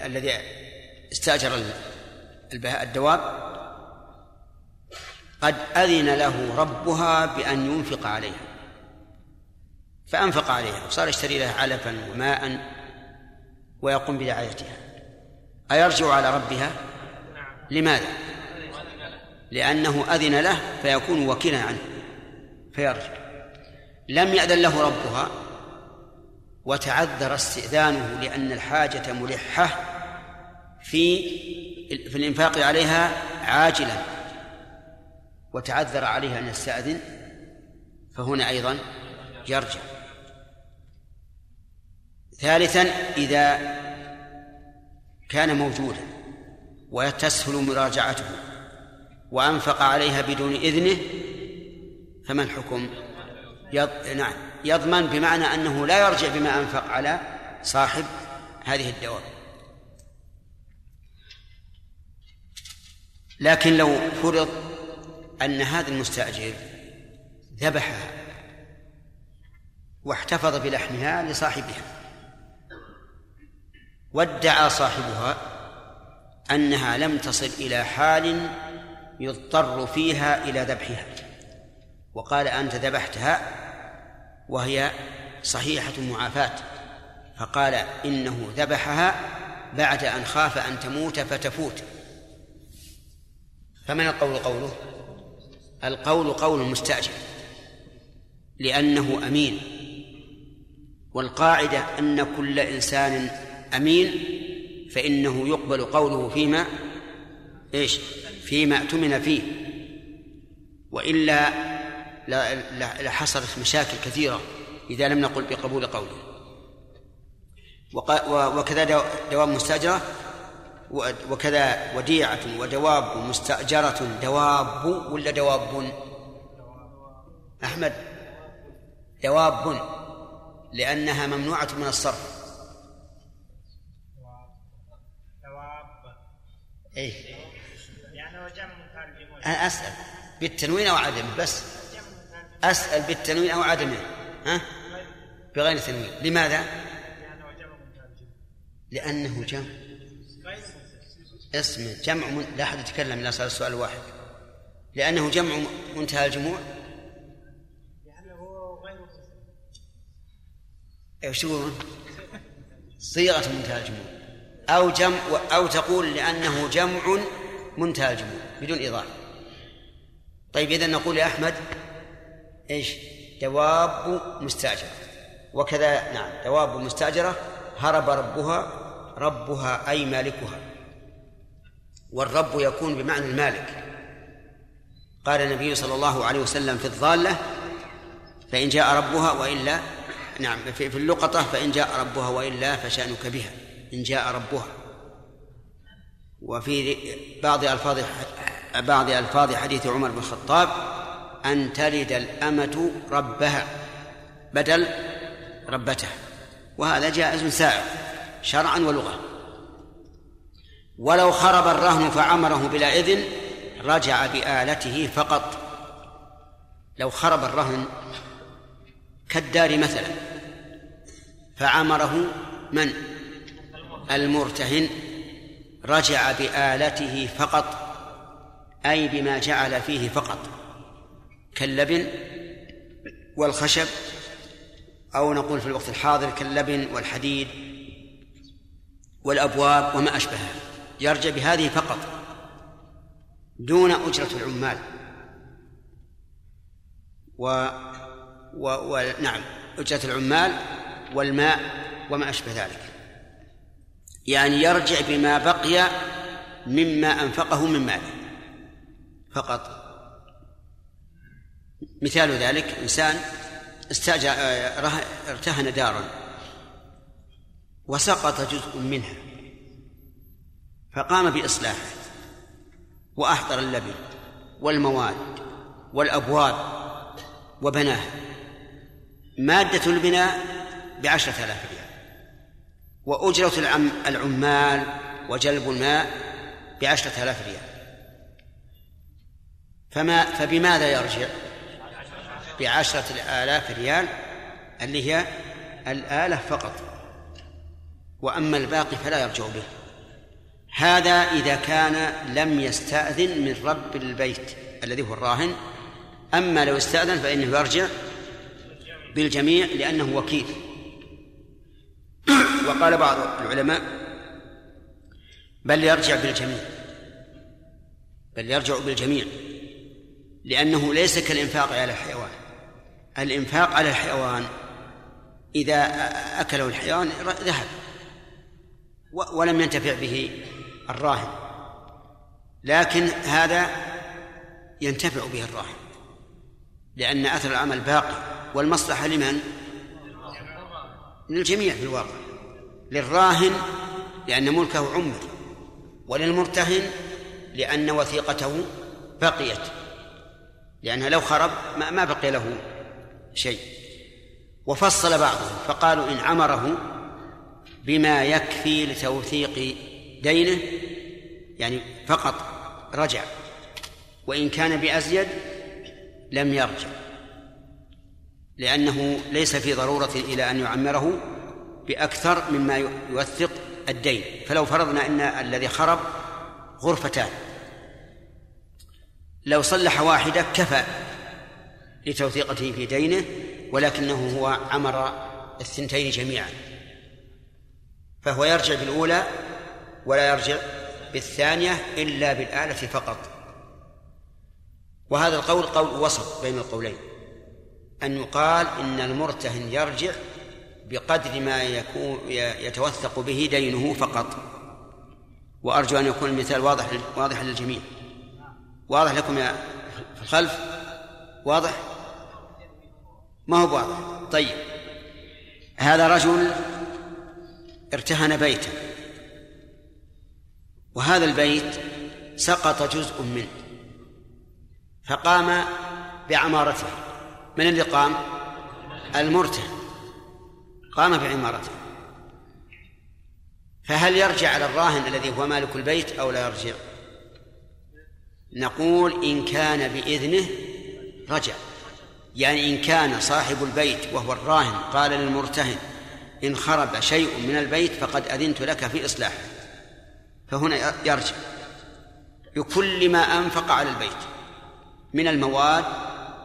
الذي استأجر الدواب قد أذن له ربها بأن ينفق عليها. فأنفق عليها وصار يشتري لها علفا وماء ويقوم برعايتها أيرجع على ربها؟ لماذا؟ لأنه أذن له فيكون وكيلا عنه فيرجع. لم يأذن له ربها وتعذر استئذانه لأن الحاجة ملحة في في الإنفاق عليها عاجلا. وتعذر عليها أن يستأذن فهنا أيضا يرجع. ثالثا إذا كان موجودا وتسهل مراجعته وأنفق عليها بدون إذنه فما الحكم؟ يض... نعم. يضمن بمعنى أنه لا يرجع بما أنفق على صاحب هذه الدواب لكن لو فرض أن هذا المستأجر ذبحها واحتفظ بلحمها لصاحبها وادعى صاحبها أنها لم تصل إلى حال يضطر فيها إلى ذبحها وقال أنت ذبحتها وهي صحيحة معافاة فقال إنه ذبحها بعد أن خاف أن تموت فتفوت. فمن القول قوله؟ القول قول المستأجر لأنه أمين والقاعدة أن كل إنسان أمين فإنه يقبل قوله فيما إيش؟ فيما اؤتمن فيه. وإلا لحصلت مشاكل كثيرة إذا لم نقل بقبول قوله. وكذا دوام مستأجرة وكذا وديعة ودواب مستأجرة دواب ولا دواب؟ أحمد دواب لأنها ممنوعة من الصرف. دواب إيه مترجم أنا أسأل بالتنوين أو عدمه بس. أسأل بالتنوين أو عدمه؟ ها؟ بغير تنوين. لماذا؟ لأنه جمع. اسم جمع من... لا أحد يتكلم إلا صار السؤال واحد. لأنه جمع منتهى الجموع؟ إيش تقولون؟ صيغة منتهى الجموع. أو جمع أو تقول لأنه جمع منتهى الجموع بدون إضافة طيب إذا نقول يا أحمد إيش؟ دواب مستأجرة. وكذا نعم دواب مستأجرة هرب ربها ربها أي مالكها. والرب يكون بمعنى المالك. قال النبي صلى الله عليه وسلم في الضالة فإن جاء ربها وإلا نعم في اللقطة فإن جاء ربها وإلا فشأنك بها. إن جاء ربها. وفي بعض ألفاظ بعض ألفاظ حديث عمر بن الخطاب أن تلد الأمة ربها بدل ربتها وهذا جائز سائغ شرعا ولغة. ولو خرب الرهن فعمره بلا إذن رجع بآلته فقط. لو خرب الرهن كالدار مثلا فعمره من؟ المرتهن. رجع بآلته فقط أي بما جعل فيه فقط. كاللبن والخشب أو نقول في الوقت الحاضر كاللبن والحديد والأبواب وما أشبهها. يرجع بهذه فقط دون أجرة العمال. و, و... و... نعم أجرة العمال والماء وما أشبه ذلك. يعني يرجع بما بقي مما أنفقه من ماله فقط. مثال ذلك إنسان استأجر ارتهن دارا وسقط جزء منها فقام بإصلاحه وأحضر اللبن والمواد والأبواب وبناها مادة البناء بعشرة آلاف ريال. وأجرة العم العمال وجلب الماء بعشرة آلاف ريال. فما فبماذا يرجع؟ بعشرة آلاف ريال اللي هي الآلة فقط. وأما الباقي فلا يرجع به. هذا إذا كان لم يستأذن من رب البيت الذي هو الراهن. أما لو استأذن فإنه يرجع بالجميع لأنه وكيل. وقال بعض العلماء بل يرجع بالجميع. بل يرجع بالجميع. لأنه ليس كالإنفاق على الحيوان. الإنفاق على الحيوان. إذا أكله الحيوان ذهب ولم ينتفع به الراهن. لكن هذا ينتفع به الراهن لأن أثر العمل باقي. والمصلحة لمن؟ للجميع في الواقع. للراهن لأن ملكه عمر. وللمرتهن لأن وثيقته بقيت. لأنها لو خرب ما بقي له شيء. وفصل بعضهم فقالوا إن عمره بما يكفي لتوثيق دينه يعني فقط رجع وإن كان بأزيد لم يرجع لأنه ليس في ضرورة إلى أن يعمره بأكثر مما يوثق الدين. فلو فرضنا أن الذي خرب غرفتان لو صلح واحدة كفى لتوثيقته في دينه ولكنه هو عمر الثنتين جميعا. فهو يرجع بالأولى ولا يرجع بالثانية إلا بالآلة فقط. وهذا القول قول وسط بين القولين. أن يقال إن المرتهن يرجع بقدر ما يكون يتوثق به دينه فقط. وأرجو أن يكون المثال واضح واضح للجميع. واضح لكم يا في الخلف؟ واضح؟ ما هو واضح. طيب. هذا رجل ارتهن بيتا وهذا البيت سقط جزء منه. فقام بعمارته. من اللي قام؟ المرتهن. قام بعمارته. فهل يرجع على الراهن الذي هو مالك البيت أو لا يرجع؟ نقول إن كان بإذنه رجع. يعني إن كان صاحب البيت وهو الراهن قال للمرتهن إن خرب شيء من البيت فقد أذنت لك في إصلاحه. فهنا يرجع. بكل ما أنفق على البيت من المواد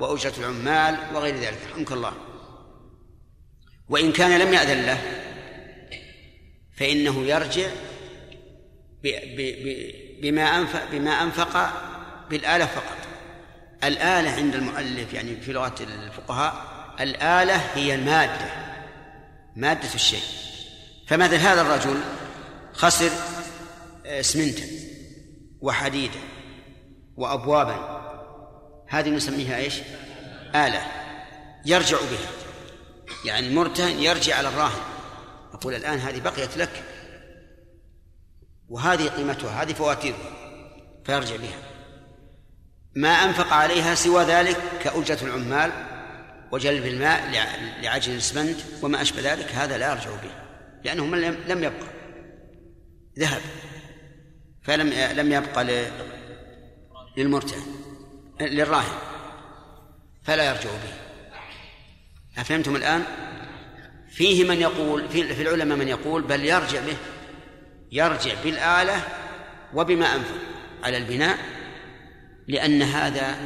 واجره العمال وغير ذلك رحمك الله. وإن كان لم يأذن له فإنه يرجع بما أنفق بما أنفق بالآلة فقط. الآلة عند المؤلف يعني في لغة الفقهاء الآلة هي المادة مادة الشيء. فمثل هذا الرجل خسر اسمنتا وحديدا وأبوابا. هذه نسميها إيش؟ آلة يرجع بها. يعني المرتهن يرجع على الراهن. يقول الآن هذه بقيت لك وهذه قيمتها هذه فواتيرها فيرجع بها. ما أنفق عليها سوى ذلك كأجرة العمال وجلب الماء لعجل الاسمنت وما أشبه ذلك هذا لا يرجع به لأنه لم يبقى. ذهب. فلم لم يبقى للمرتهن للراهن. فلا يرجع به. أفهمتم الآن؟ فيه من يقول في العلماء من يقول بل يرجع به يرجع بالآلة وبما أنفق على البناء لأن هذا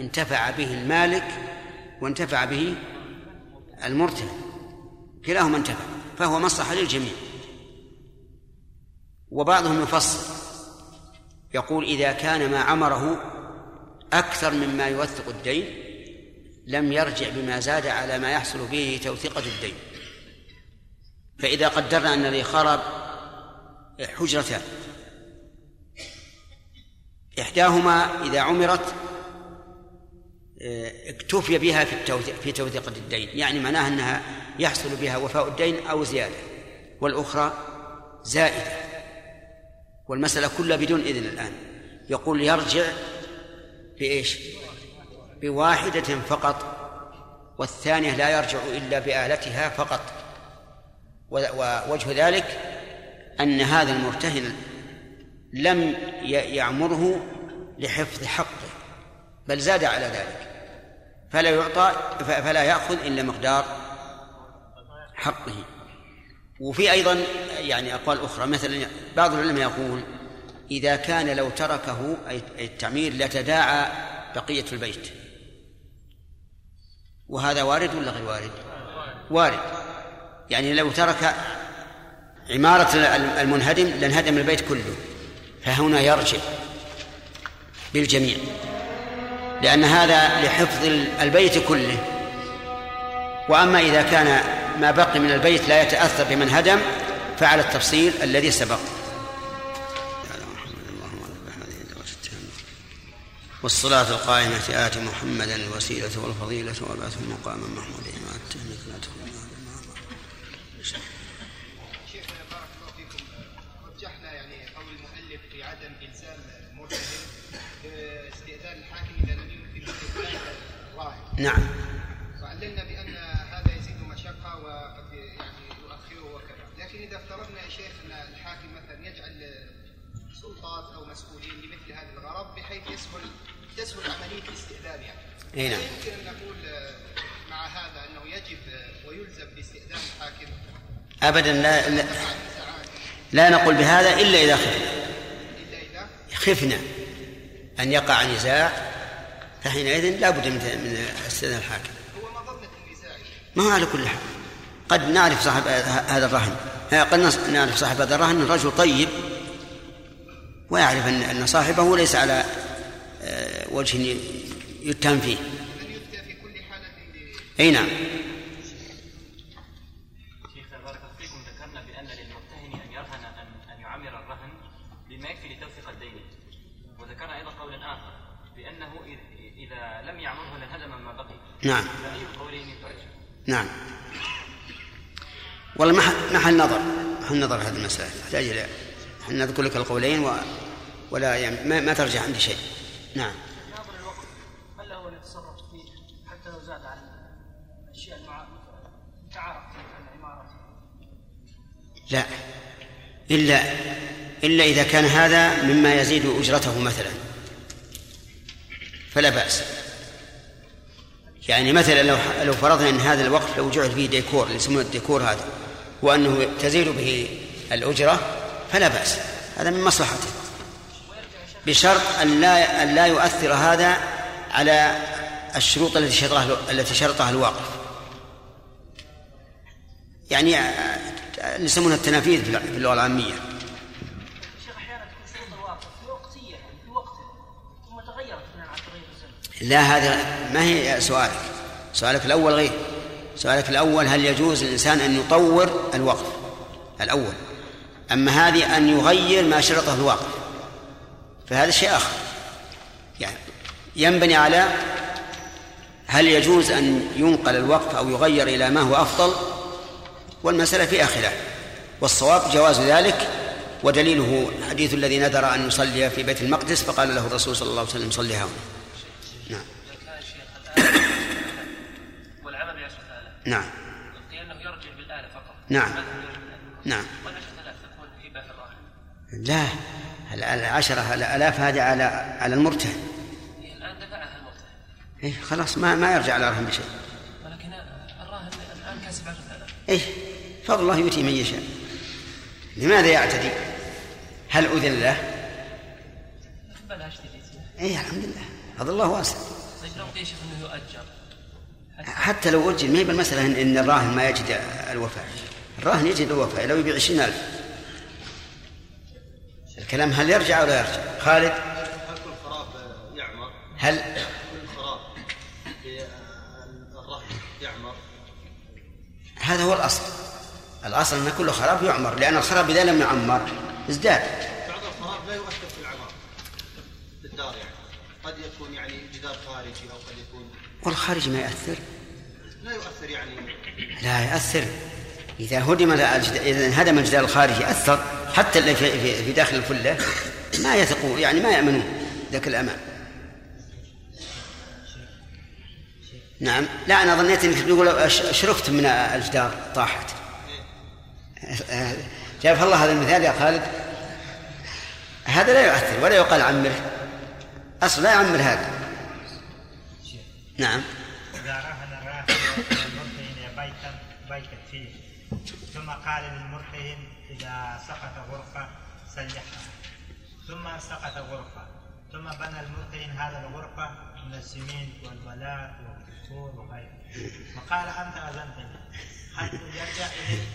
انتفع به المالك وانتفع به المرتهن كلاهما انتفع فهو مصلحة للجميع. وبعضهم يفصل يقول إذا كان ما عمره أكثر مما يوثق الدين لم يرجع بما زاد على ما يحصل به توثيقة الدين. فإذا قدرنا أن الذي خرب حجرتان إحداهما إذا عمرت اكتفي بها في التوثيق في توثيقة الدين. يعني معناها أنها يحصل بها وفاء الدين أو زيادة. والأخرى زائدة. والمسألة كلها بدون إذن الآن. يقول يرجع بإيش؟ بواحدة فقط والثانية لا يرجع إلا بآلتها فقط. ووجه ذلك أن هذا المرتهن لم يعمره لحفظ حقه بل زاد على ذلك. فلا يعطى فلا يأخذ إلا مقدار حقه. وفي أيضا يعني أقوال أخرى مثلا بعض العلماء يقول إذا كان لو تركه أي التعمير لتداعى بقية البيت. وهذا وارد ولا غير وارد؟ وارد. يعني لو ترك عمارة المنهدم لانهدم البيت كله. فهنا يرجع بالجميع لأن هذا لحفظ البيت كله. وأما إذا كان ما بقي من البيت لا يتأثر بمن هدم فعلى التفصيل الذي سبق. والصلاة القائمة آت محمدا الوسيلة والفضيلة والبعث المقام محمود نعم. وعلمنا بأن هذا يزيد مشقة وقد يعني يؤخره وكذا. لكن إذا افترضنا يا شيخ أن الحاكم مثلا يجعل سلطات أو مسؤولين لمثل هذا الغرض بحيث يسهل تسهل عملية الاستئذان يعني. إي نعم. يمكن أن نقول مع هذا أنه يجب ويلزم باستئذان الحاكم. أبدا لا, لا, لا نقول بهذا إلا إذا خفنا. إلا إذا؟ خفنا أن يقع نزاع فحينئذ لا بد من استئذان الحاكم. هو على كل حال؟ قد نعرف صاحب هذا الرهن. قد نعرف صاحب هذا الرهن رجل طيب ويعرف ان أن صاحبه ليس على آه، وجه يتهم فيه. أي نعم شيخ بارك الله فيكم ذكرنا بان للمرتهن ان يرهن ان ان يعمر الرهن بما يكفي لتوثيق الدين وذكرنا أيضا قولا اخر بانه إذ- اذا لم يعمره لانهدم ما بقي نعم. نعم. والله محل, محل نظر. محل نظر هذه المسألة تحتاج إلى إحنا نذكر لك القولين و... ولا يعني ما, ما ترجع عندي شيء. نعم. هل يتصرف فيه حتى لو زاد عن الاشياء العماره لا. إلا إلا إذا كان هذا مما يزيد أجرته مثلا. فلا بأس. يعني مثلا لو لو فرضنا إن هذا الوقف لو جعل فيه ديكور اللي يسمونه الديكور هذا وأنه تزيد به الأجرة فلا بأس. هذا من مصلحته. بشرط أن لا أن لا يؤثر هذا على الشروط التي شرطها التي شرطها الواقف. يعني آه، يسمونها التنافيذ في اللغة العامية. لا هذا ما هي سؤالك؟ سؤالك الأول غير. سؤالك الأول هل يجوز للإنسان أن يطور الوقف الأول. أما هذه أن يغير ما شرطه الواقف فهذا شيء آخر. يعني ينبني على هل يجوز أن ينقل الوقف أو يغير إلى ما هو أفضل؟ والمسألة فيها خلاف والصواب جواز ذلك. ودليله حديث الذي نذر أن يصلي في بيت المقدس فقال له الرسول صلى الله عليه وسلم صلي هنا. نعم. والعمل بعشرة آلاف نعم. قيل أنه يرجع بالآلة فقط. نعم. نعم. والعشرة آلاف تكون هبة في الراحل لا. ال- العشرة الآلاف هذه على على المرتهن. الآن دفعها المرتهن. إيه خلاص ما ما يرجع على رهن بشيء. ولكن الراهن الآن كسب عشرة آلاف إيه فضل الله يؤتي من يشاء. لماذا يعتدي؟ هل أذن له؟ بلاش إيه الحمد لله. فضل الله واسع. طيب لو قيل شيخ أنه يؤجر حتى لو أجل ما هي بالمسألة إن- إن الراهن ما يجد الوفاء. الراهن يجد الوفاء لو يبيع عشرين ألف. الكلام هل يرجع ولا يرجع؟ خالد؟ هل كل خراب يعمر؟ هل كل خراب في الرهن يعمر؟ هذا هو الأصل. الأصل أن كل خراب يعمر لأن الخراب إذا لم يعمر ازداد. بعض الخراب لا يؤثر. قد يكون يعني جدار خارجي أو قد يكون والخارج ما يأثر لا يؤثر يعني. لا يأثر إذا هدم إذا انهدم الجدار الخارجي أثر حتى اللي في, في, داخل الفلة ما يثقون يعني ما يأمنون ذاك الأمان نعم. لا أنا ظنيت أنك تقول شرفت من الجدار طاحت. جاب الله هذا المثال يا خالد. هذا لا يؤثر ولا يقال عمره أصلا لا يعمر هذا. نعم. إذا رهن الراهن المرتهن بيتا بيتا فيه. ثم قال للمرتهن إذا سقط غرفة صلحها ثم سقط غرفة. ثم بنى المرتهن هذا الغرفة من السمنت والبلاط والكسور وغيره. وقال أنت أذنتني. حتى يرجع إليه.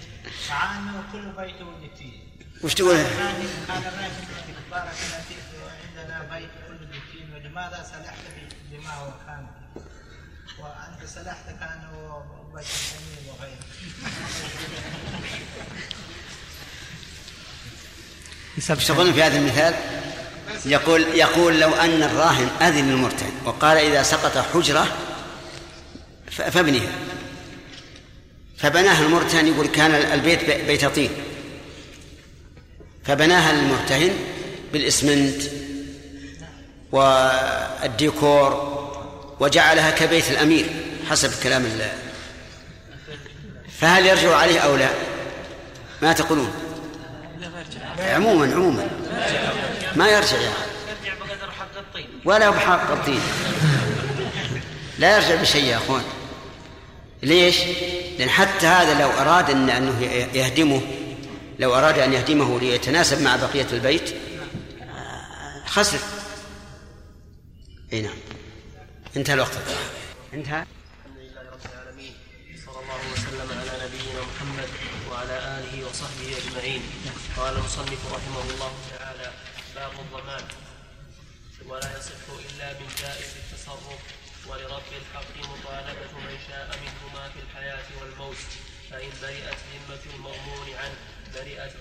مع أنه كل بيت ولد فيه وش تقول؟ قال الراهن بارك عندنا بيت ولماذا سلحت بما هو كان وأنت سلحت كأنه بيت جميل وغيره. إيش تقولون في هذا المثال؟ يقول يقول لو أن الراهن أذن للمرتهن وقال إذا سقط حجرة ف- فابنها. فبناها المرتهن يقول كان البيت بيت طين. فبناها للمرتهن بالإسمنت. والديكور وجعلها كبيت الأمير حسب كلام الله فهل يرجع عليه أو لا؟ ما تقولون؟ عموما عموما ما يرجع يا الطين ولا بحق الطين لا يرجع بشيء يا أخوان ليش؟ لأن حتى هذا لو أراد ان أنه يهدمه لو أراد أن يهدمه ليتناسب مع بقية البيت خسر إي نعم. انتهى الوقت. انتهى. الحمد لله رب العالمين. صلى الله وسلم على نبينا محمد وعلى آله وصحبه أجمعين. قال المصنف رحمه الله تعالى باب الضمان ولا يصح إلا من جائز التصرف ولرب الحق مطالبه من شاء منهما في الحياة والموت فإن برئت ذمة المضمون عنه برئت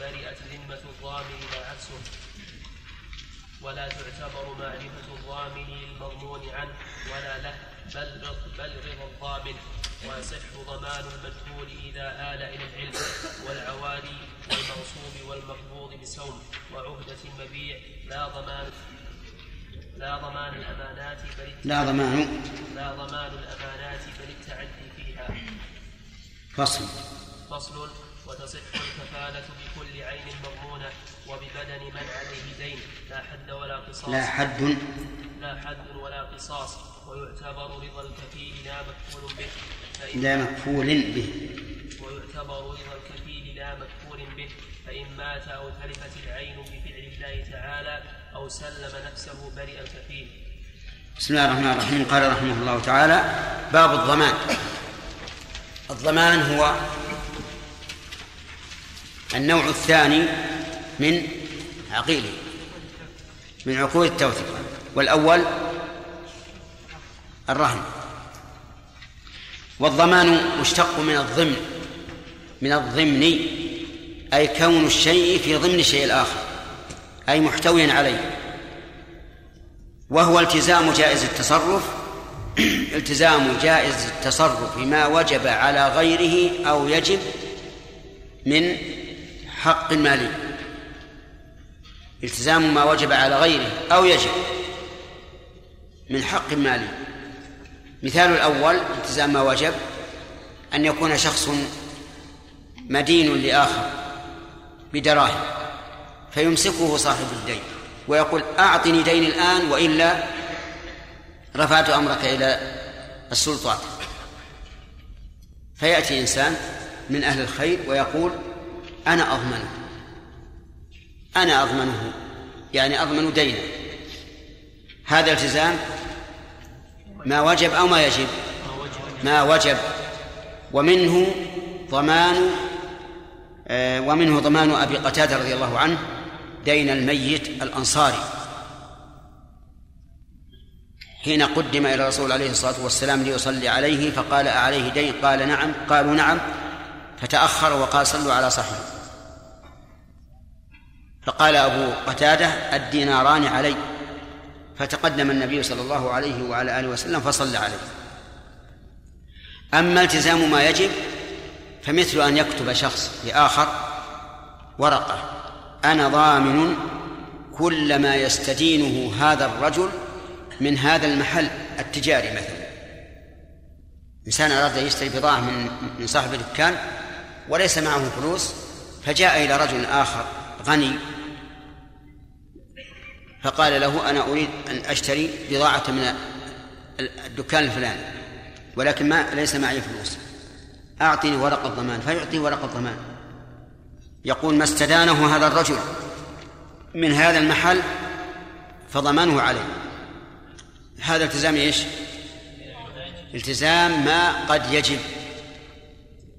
برئت ذمة الضامن لا عكسه. ولا تعتبر معرفة الضامن للمضمون عنه ولا له بل بل رضا الضامن. ويصح ضمان المجهول إذا آل إلى العلم والعوالي والمغصوب والمقبوض بسوم وعهدة المبيع. لا ضمان لا ضمان الأمانات بل لا ضمان. لا ضمان الأمانات بل التعدي فيها. فصل. فصل. وتصح الكفالة بكل عين مضمونة وببدن من عليه دين. لا حد ولا قصاص. لا حد. لا حد ولا قصاص. ويعتبر رضا الكفيل لا مكفول به. لا مكفول به. ويعتبر رضا الكفيل لا مكفول به. فإن مات أو تلفت العين بفعل الله تعالى أو سلم نفسه برئ الكفيل. بسم الله الرحمن الرحيم. قال رحمه الله تعالى باب الضمان. الضمان هو النوع الثاني من عقيله من عقود التوثيق. والأول الرهن. والضمان مشتق من الضمن من الضمن أي كون الشيء في ضمن الشيء الآخر أي محتويا عليه. وهو التزام جائز التصرف التزام جائز التصرف ما وجب على غيره أو يجب من حق مالي التزام ما وجب على غيره أو يجب. من حق مالي مثال الأول التزام ما وجب أن يكون شخص مدين لآخر بدراهم فيمسكه صاحب الدين ويقول أعطني دين الآن وإلا رفعت أمرك إلى السلطات فيأتي إنسان من أهل الخير ويقول أنا أضمنه. أنا أضمنه. يعني أضمن دينه. هذا التزام ما وجب أو ما يجب؟ ما وجب. ومنه ضمان آه، ومنه ضمان أبي قتادة رضي الله عنه دين الميت الأنصاري. حين قدم إلى الرسول عليه الصلاة والسلام ليصلي عليه فقال أعليه دين؟ قال نعم. قالوا نعم. فتأخر وقال صلوا على صاحبه. فقال أبو قتادة الديناران علي. فتقدم النبي صلى الله عليه وعلى آله وسلم فصلى عليه. أما التزام ما يجب فمثل أن يكتب شخص لآخر ورقة أنا ضامن كل ما يستدينه هذا الرجل من هذا المحل التجاري مثلا. إنسان أراد أن يشتري بضاعة من من صاحب الدكان وليس معه فلوس فجاء إلى رجل آخر غني. فقال له أنا أريد أن أشتري بضاعة من الدكان الفلاني ولكن ما ليس معي فلوس أعطني ورقة ضمان فيعطي ورقة ضمان يقول ما استدانه هذا الرجل من هذا المحل فضمانه عليه. هذا التزام إيش؟ التزام ما قد يجب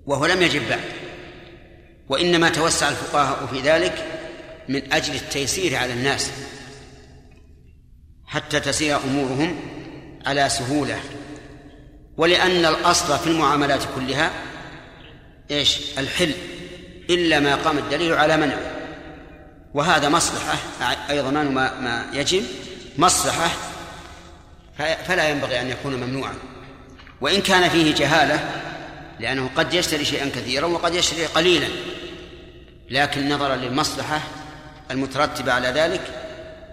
وهو لم يجب بعد. وإنما توسع الفقهاء في ذلك من أجل التيسير على الناس حتى تسير أمورهم على سهولة. ولأن الأصل في المعاملات كلها إيش؟ الحل إلا ما قام الدليل على منعه وهذا مصلحة أي ضمان ما, ما يجب مصلحة فلا ينبغي أن يكون ممنوعا. وإن كان فيه جهالة لأنه قد يشتري شيئا كثيرا وقد يشتري قليلا. لكن نظرا للمصلحة المترتبة على ذلك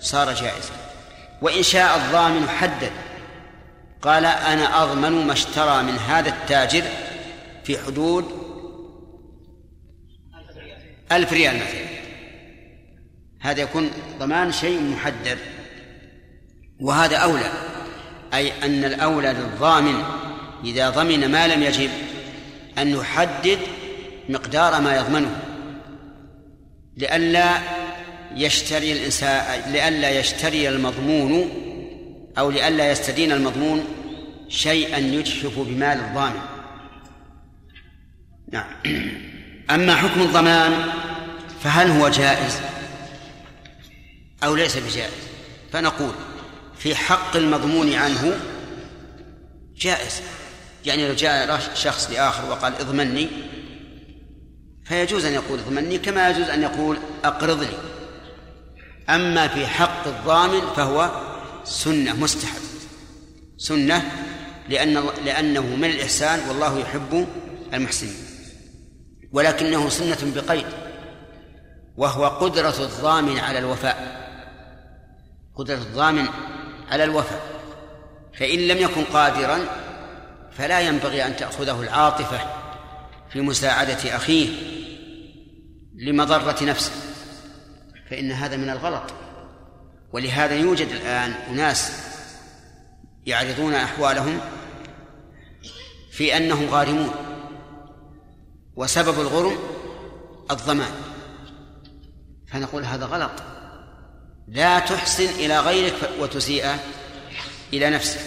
صار جائزا. وإن شاء الضامن حدد. قال أنا أضمن ما اشترى من هذا التاجر في حدود ألف ريال مثلا. هذا يكون ضمان شيء محدد. وهذا أولى. أي أن الأولى للضامن إذا ضمن ما لم يجب أن يحدد مقدار ما يضمنه. لئلا يشتري الإنسان لئلا يشتري المضمون أو لئلا يستدين المضمون شيئا يجحف بمال الضامن. نعم. أما حكم الضمان فهل هو جائز أو ليس بجائز؟ فنقول في حق المضمون عنه جائز. يعني لو جاء شخص لآخر وقال اضمني فيجوز أن يقول اضمني كما يجوز أن يقول أقرض لي أما في حق الضامن فهو سنة مستحب. سنة لأن لأنه من الإحسان والله يحب المحسنين. ولكنه سنة بقيد وهو قدرة الضامن على الوفاء. قدرة الضامن على الوفاء. فإن لم يكن قادرا فلا ينبغي أن تأخذه العاطفة في مساعدة أخيه. لمضرة نفسه فإن هذا من الغلط. ولهذا يوجد الآن أناس يعرضون أحوالهم في أنهم غارمون وسبب الغرم الضمان. فنقول هذا غلط. لا تحسن إلى غيرك وتسيء إلى نفسك.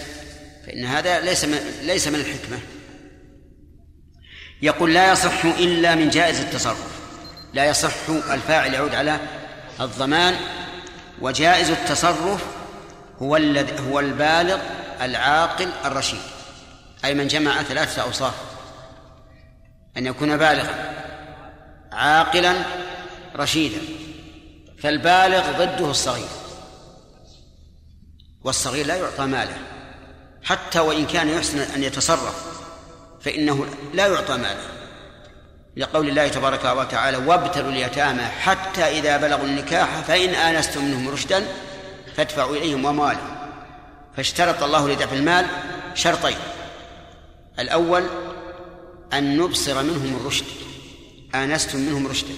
فإن هذا ليس من ليس من الحكمة. يقول لا يصح إلا من جائز التصرف. لا يصح الفاعل يعود على الضمان وجائز التصرف هو الذي هو البالغ العاقل الرشيد أي من جمع ثلاثة أوصاف. أن يكون بالغا عاقلا رشيدا فالبالغ ضده الصغير والصغير لا يعطى ماله حتى وإن كان يحسن أن يتصرف فإنه لا يعطى ماله. لقول الله تبارك وتعالى وابتلوا اليتامى حتى إذا بلغوا النكاح فإن آنستم منهم رشدا فادفعوا إليهم أموالهم فاشترط الله لدفع المال شرطين. الأول أن نبصر منهم الرشد آنستم منهم رشدا.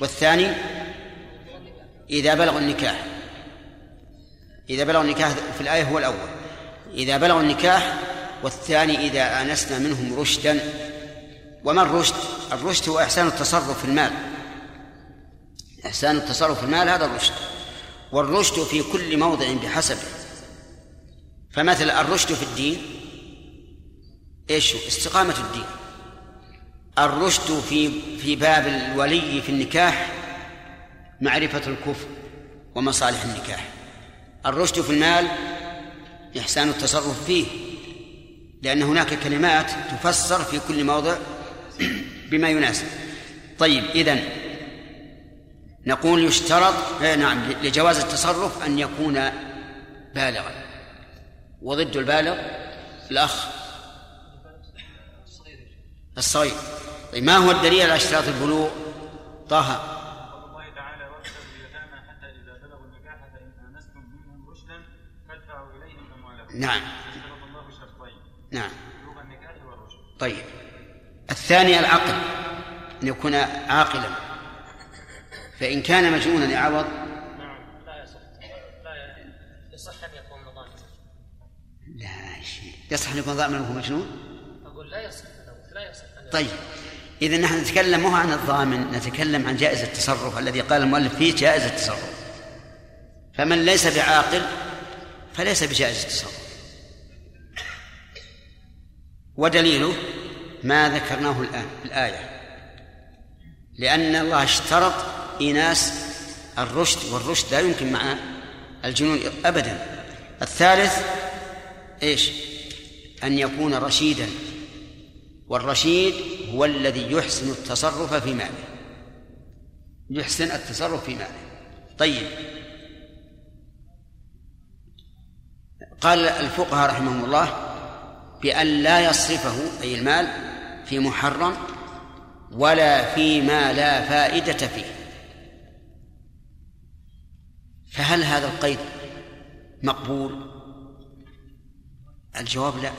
والثاني إذا بلغوا النكاح إذا بلغوا النكاح في الآية هو الأول. إذا بلغوا النكاح والثاني إذا آنسنا منهم رشدا وما الرشد؟ الرشد هو إحسان التصرف في المال. إحسان التصرف في المال هذا الرشد. والرشد في كل موضع بحسبه. فمثلا الرشد في الدين إيش استقامة الدين. الرشد في في باب الولي في النكاح معرفة الكفر ومصالح النكاح. الرشد في المال إحسان التصرف فيه لأن هناك كلمات تفسر في كل موضع بما يناسب. طيب إذن نقول يشترط آه، نعم لجواز التصرف أن يكون بالغا. وضد البالغ الأخ. الصغير. طيب ما هو الدليل على اشتراط البلوغ طه. نعم. نعم. طيب. الثاني العقل أن يكون عاقلا. فإن كان مجنونا يعوض. لا يصح لا يصح أن يكون ضامنا لا يصح أن يكون ضامن وهو مجنون؟ أقول لا يصح لا يصح. طيب. إذا نحن نتكلم مو عن الضامن نتكلم عن جائز التصرف الذي قال المؤلف فيه جائز التصرف. فمن ليس بعاقل فليس بجائز التصرف. ودليله؟ ما ذكرناه الآن الآية. لأن الله اشترط إيناس الرشد والرشد لا يمكن مع الجنون أبدا. الثالث إيش؟ أن يكون رشيدا. والرشيد هو الذي يحسن التصرف في ماله. يحسن التصرف في ماله. طيب. قال الفقهاء رحمهم الله بأن لا يصرفه أي المال في محرم ولا فيما لا فائدة فيه. فهل هذا القيد مقبول؟ الجواب لا.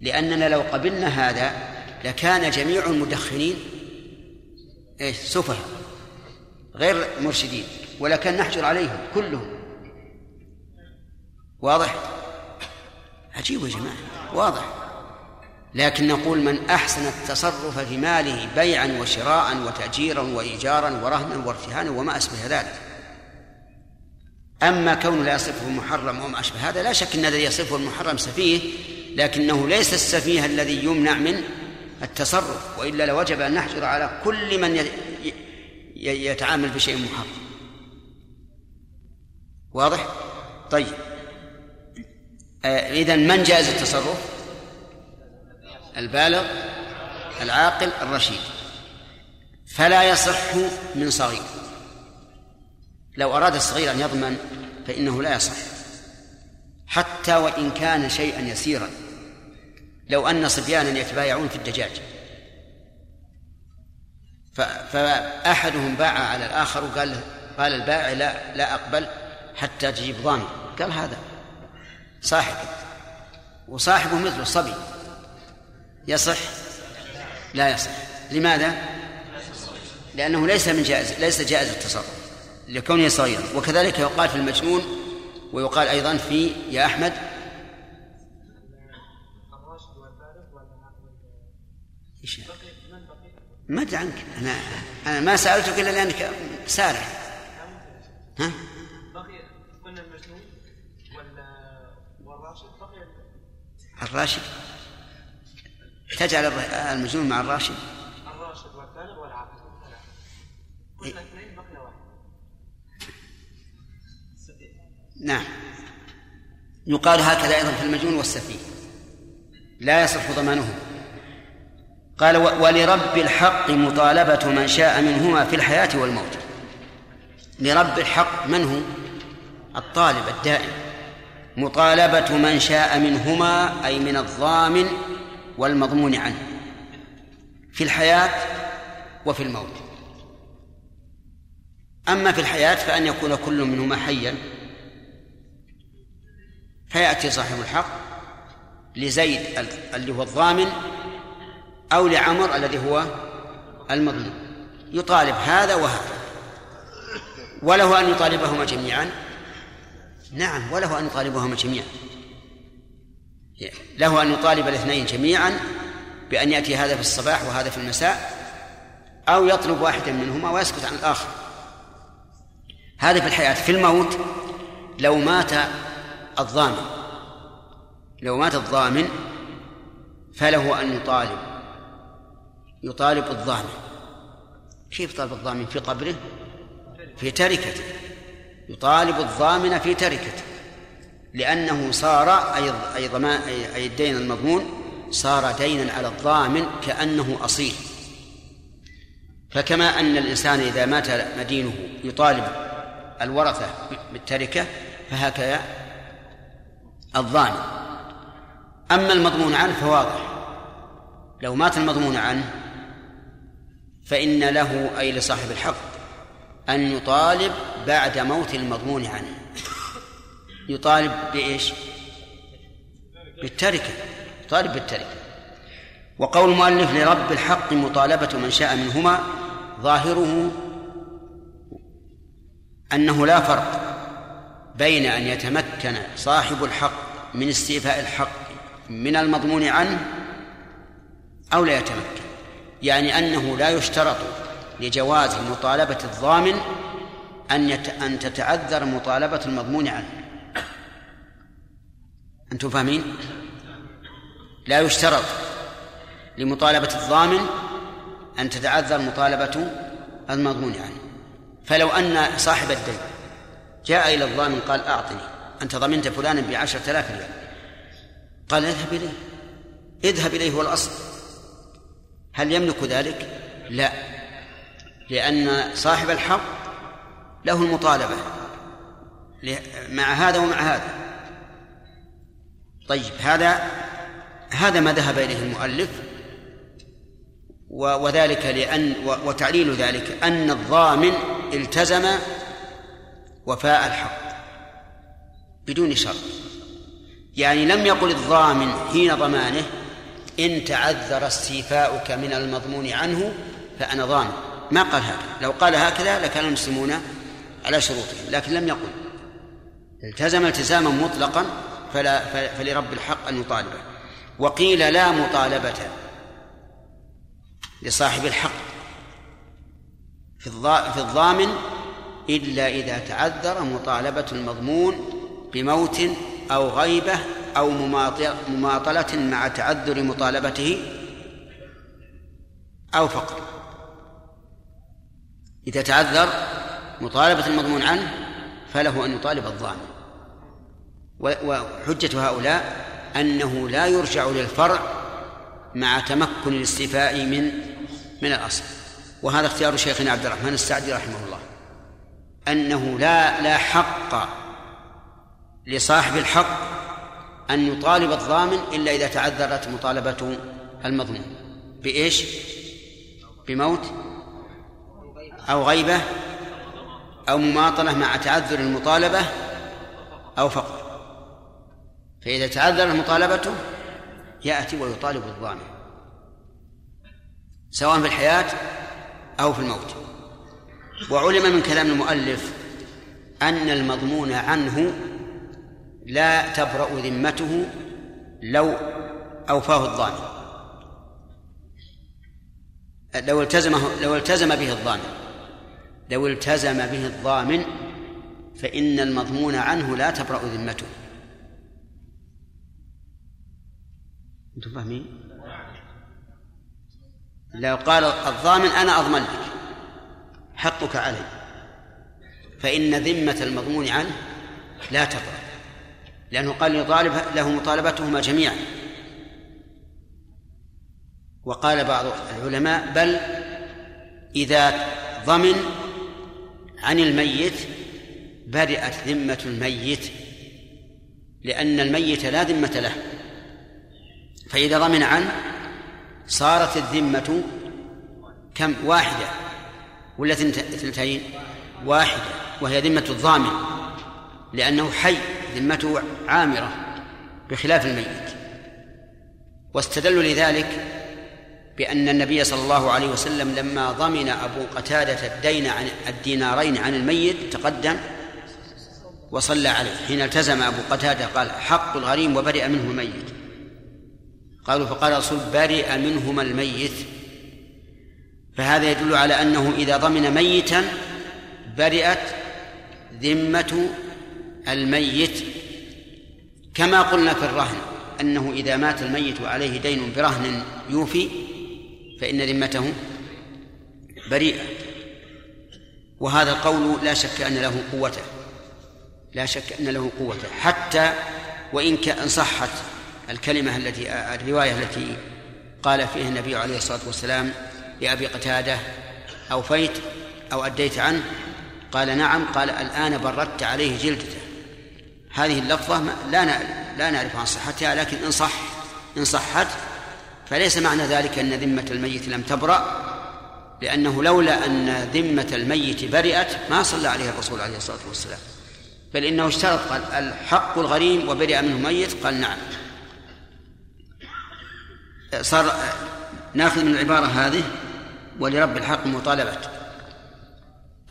لأننا لو قبلنا هذا لكان جميع المدخنين إيش؟ سفهاء غير مرشدين ولكن نحجر عليهم كلهم. واضح؟ عجيب يا جماعة واضح. لكن نقول من أحسن التصرف في ماله بيعا وشراء وتأجيرا وإيجارا ورهنا وارتهانا وما أشبه ذلك أما كونه لا يصفه المحرم وما أشبه هذا لا شك أن الذي يصفه المحرم سفيه لكنه ليس السفيه الذي يمنع من التصرف وإلا لوجب أن نحجر على كل من يتعامل بشيء محرم واضح؟ طيب آه إذا من جاز التصرف؟ البالغ العاقل الرشيد. فلا يصح من صغير. لو أراد الصغير أن يضمن فإنه لا يصح. حتى وإن كان شيئا يسيرا. لو أن صبيانا يتبايعون في الدجاج. فأحدهم باع على الآخر وقال قال البائع لا لا أقبل حتى تجيب ضامن. قال هذا صاحب وصاحبه مثل الصبي. يصح؟ لا يصح. لماذا؟ لأنه ليس من جائز ليس جائز التصرف لكونه صغيرا وكذلك يقال في المجنون ويقال أيضا في يا أحمد ما أدري عنك. أنا أنا ما سألتك إلا لأنك سارع. ها؟ بقي قلنا المجنون والراشد بقي الراشد؟ تجعل المجنون مع الراشد؟ الراشد والبالغ والعاقل. قلنا اثنين بقي واحد. نعم. يقال هكذا أيضا في المجنون والسفيه. لا يصح ضمانه قال ولرب الحق مطالبة من شاء منهما في الحياة والموت. لرب الحق من هو؟ الطالب الدائم. مطالبة من شاء منهما أي من الضامن والمضمون عنه في الحياة وفي الموت. أما في الحياة فأن يكون كل منهما حيا فيأتي صاحب الحق لزيد اللي هو الضامن أو لعمر الذي هو المظلوم. يطالب هذا وهذا. وله أن يطالبهما جميعا. نعم وله أن يطالبهما جميعا. له أن يطالب الاثنين جميعا بأن يأتي هذا في الصباح وهذا في المساء أو يطلب واحدا منهما ويسكت عن الآخر. هذا في الحياة. في الموت لو مات الضامن لو مات الضامن فله أن يطالب يطالب الضامن. كيف طالب الضامن؟ في قبره في تركته. يطالب الضامن في تركته. لأنه صار أي أي ضمان أي الدين المضمون صار دينا على الضامن كأنه أصيل. فكما أن الإنسان إذا مات مدينه يطالب الورثة بالتركة فهكذا الضامن. أما المضمون عنه فواضح. لو مات المضمون عنه فإن له أي لصاحب الحق أن يطالب بعد موت المضمون عنه. يطالب بإيش؟ بالتركة. يطالب بالتركة. وقول المؤلف لرب الحق مطالبة من شاء منهما ظاهره أنه لا فرق بين أن يتمكن صاحب الحق من استيفاء الحق من المضمون عنه أو لا يتمكن. يعني أنه لا يشترط لجواز مطالبة الضامن أن. أن تتعذر مطالبة المضمون عنه. أنتم فاهمين؟ لا يشترط لمطالبة الضامن أن تتعذر مطالبة المضمون عنه فلو أن صاحب الدين جاء إلى الضامن قال أعطني أنت ضمنت فلانا بعشرة آلاف ريال. قال اذهب إليه. اذهب إليه هو الأصل. هل يملك ذلك؟ لا. لأن صاحب الحق له المطالبة. مع هذا ومع هذا. طيب هذا هذا ما ذهب إليه المؤلف وذلك لأن وتعليل ذلك أن الضامن التزم وفاء الحق بدون شرط. يعني لم يقل الضامن حين ضمانه إن تعذر استيفاؤك من المضمون عنه فأنا ضامن. ما قال هكذا لو قال هكذا لكان المسلمون على شروطهم لكن لم يقل. التزم التزاما مطلقا فلا فلرب الحق أن يطالبه. وقيل لا مطالبة لصاحب الحق في الضامن إلا إذا تعذر مطالبة المضمون بموت أو غيبة أو مماطلة مع تعذر مطالبته أو فقر إذا تعذر مطالبة المضمون عنه فله أن يطالب الضامن. وحجة هؤلاء أنه لا يرجع للفرع مع تمكن الاستيفاء من من الأصل. وهذا اختيار شيخنا عبد الرحمن السعدي رحمه الله. أنه لا لا حق لصاحب الحق أن يطالب الضامن إلا إذا تعذرت مطالبة المضمون بإيش؟ بموت أو غيبة أو مماطلة مع تعذر المطالبة أو فقر. فإذا تعذر مطالبته يأتي ويطالب الضامن سواء في الحياة أو في الموت. وعلم من كلام المؤلف أن المضمون عنه لا تبرأ ذمته لو أوفاه الضامن لو التزمه لو التزم به الضامن لو التزم به الضامن فإن المضمون عنه لا تبرأ ذمته. أنتم فاهمين؟ لو قال الضامن أنا أضمن لك حقك علي. فإن ذمة المضمون عنه لا تبرأ لأنه قال يطالب له مطالبتهما جميعا. وقال بعض العلماء بل إذا ضمن عن الميت برئت ذمة الميت لأن الميت لا ذمة له. فإذا ضمن عنه صارت الذمة كم؟ واحدة. ولا اثنتين واحدة. وهي ذمة الضامن. لأنه حي. ذمته عامرة. بخلاف الميت. واستدلوا لذلك بأن النبي صلى الله عليه وسلم لما ضمن أبو قتادة الدين عن الدينارين عن الميت تقدم وصلى عليه. حين التزم أبو قتادة قال حق الغريم وبرئ منه الميت. قالوا فقال الرسول برئ منهما الميت. فهذا يدل على أنه إذا ضمن ميتا برئت ذمة الميت. كما قلنا في الرهن أنه إذا مات الميت وعليه دين برهن يوفي فإن ذمته بريئة. وهذا القول لا شك أن له قوته. لا شك أن له قوته. حتى وإن كان صحت الكلمة التي الرواية التي قال فيها النبي عليه الصلاة والسلام لأبي قتادة أوفيت أو أديت عنه؟ قال نعم. قال الآن بردت عليه جلدته. هذه اللفظة لا لا نعرف عن صحتها لكن إن صح إن صحت فليس معنى ذلك أن ذمة الميت لم تبرأ لأنه لولا أن ذمة الميت برئت ما صلى عليه الرسول عليه الصلاة والسلام. بل إنه اشترط قال الحق الغريم وبرئ منه ميت. قال نعم. صار ناخذ من العبارة هذه ولرب الحق مطالبة.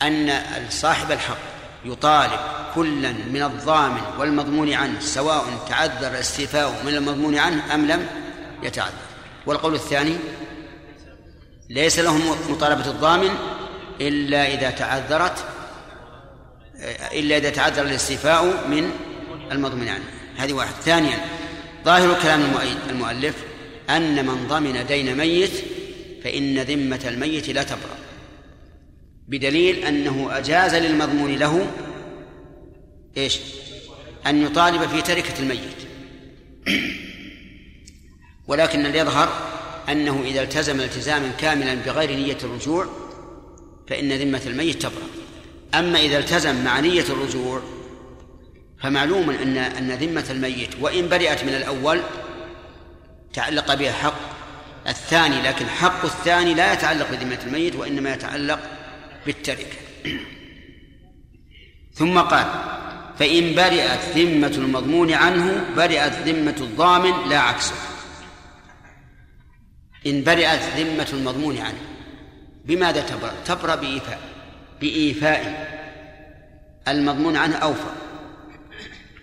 أن صاحب الحق يطالب كلا من الضامن والمضمون عنه سواء تعذر الاستيفاء من المضمون عنه أم لم يتعذر. والقول الثاني ليس لهم مطالبة الضامن إلا إذا تعذرت إلا إذا تعذر الاستيفاء من المضمون عنه. هذه واحد. ثانيا ظاهر كلام المؤلف أن من ضمن دين ميت فإن ذمة الميت لا تبرأ. بدليل أنه أجاز للمضمون له إيش؟ أن يطالب في تركة الميت. ولكن الذي يظهر أنه إذا التزم التزاما كاملا بغير نية الرجوع فإن ذمة الميت تبرأ. أما إذا التزم مع نية الرجوع فمعلوم أن أن ذمة الميت وإن برئت من الأول تعلق بها حق الثاني لكن حق الثاني لا يتعلق بذمة الميت وإنما يتعلق بالتركة ثم قال فإن برئت ذمة المضمون عنه برئت ذمة الضامن لا عكسه إن برئت ذمة المضمون عنه بماذا تبرأ؟ تبرأ بإيفاء بإيفاء المضمون عنه أوفى.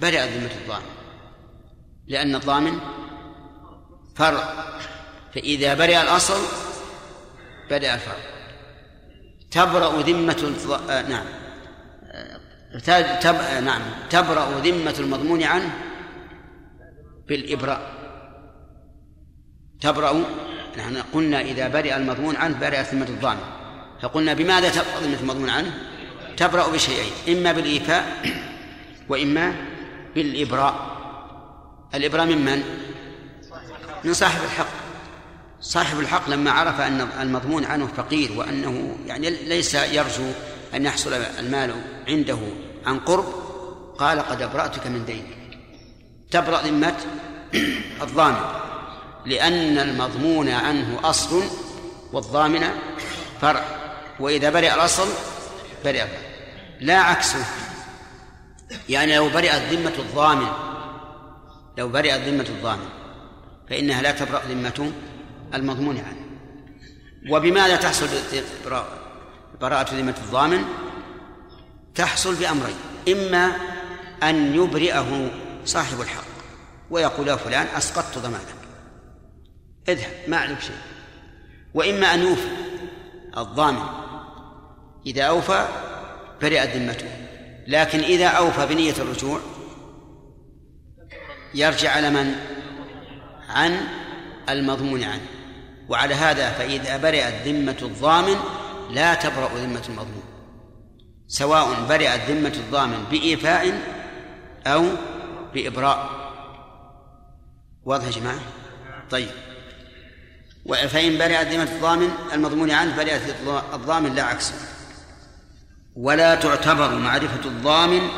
برئت ذمة الضامن لأن الضامن فرع فإذا برئ الأصل بدأ الفرع تبرأ ذمة. آه نعم تب... آه نعم تبرأ ذمة المضمون عنه بالإبراء تبرأ نحن قلنا إذا برئ المضمون عنه برئت ذمة الضامن فقلنا بماذا تبرأ ذمة المضمون عنه؟ تبرأ بشيئين إما بالإيفاء وإما بالإبراء الإبراء من من؟ من صاحب الحق. صاحب الحق لما عرف أن المضمون عنه فقير وأنه يعني ليس يرجو أن يحصل المال عنده عن قرب قال قد أبرأتك من دينك. تبرأ ذمة الضامن لأن المضمون عنه أصل والضامن فرع وإذا برئ الأصل برئ لا عكسه يعني لو برئت ذمة الضامن لو برئت ذمة الضامن فإنها لا تبرأ ذمة المضمون عنه. وبماذا تحصل براءة ذمة الضامن؟ تحصل بأمرين. إما أن يبرئه صاحب الحق ويقول يا فلان أسقطت ضمانك. اذهب ما عليك شيء. وإما أن يوفي الضامن. إذا أوفى برئت ذمته. لكن إذا أوفى بنية الرجوع يرجع على من؟ عن المضمون عنه. وعلى هذا فإذا برئت ذمة الضامن لا تبرأ ذمة المضمون. سواء برئت ذمة الضامن بإيفاء أو بإبراء. واضح يا جماعة؟ طيب. فإن برئت ذمة الضامن المضمون عنه برئت الضامن لا عكسه ولا تعتبر معرفة الضامن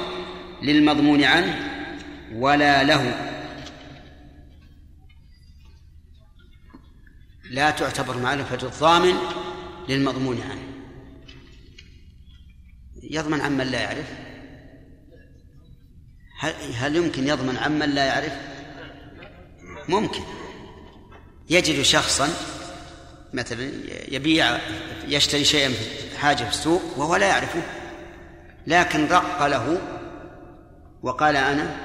للمضمون عنه ولا له. لا تعتبر معرفة الضامن للمضمون عنه. يضمن عمن لا يعرف. هل, هل يمكن يضمن عمن لا يعرف؟ ممكن. يجد شخصا مثلا يبيع يشتري شيئا حاجة في السوق وهو لا يعرفه. لكن رق له وقال أنا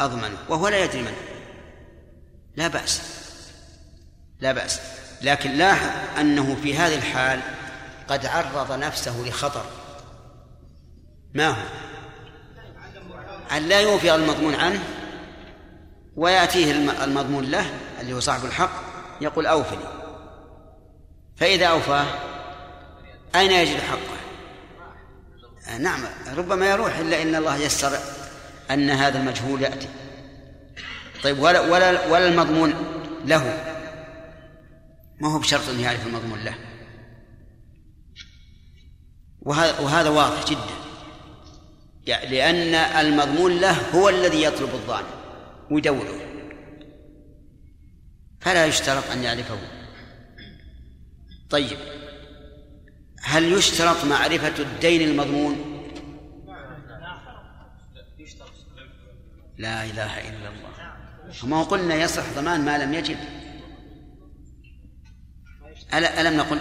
أضمنه وهو لا يدري منه. لا بأس. لا بأس. لكن لاحظ أنه في هذه الحال قد عرض نفسه لخطر. ما هو؟ أن لا يوفي المضمون عنه ويأتيه المضمون له اللي هو صاحب الحق يقول أوفني. فإذا أوفاه أين يجد حقه؟ نعم ربما يروح إلا إن الله يسر أن هذا المجهول يأتي. طيب ولا ولا ولا المضمون له؟ ما هو بشرط أن يعرف المضمون له. وهذا وهذا واضح جدا. يعني لأن المضمون له هو الذي يطلب الظالم ويدوره. فلا يشترط أن يعرفه. طيب. هل يشترط معرفة الدين المضمون؟ لا إله إلا الله. وما قلنا يصح ضمان ما لم يجب ألم نقل؟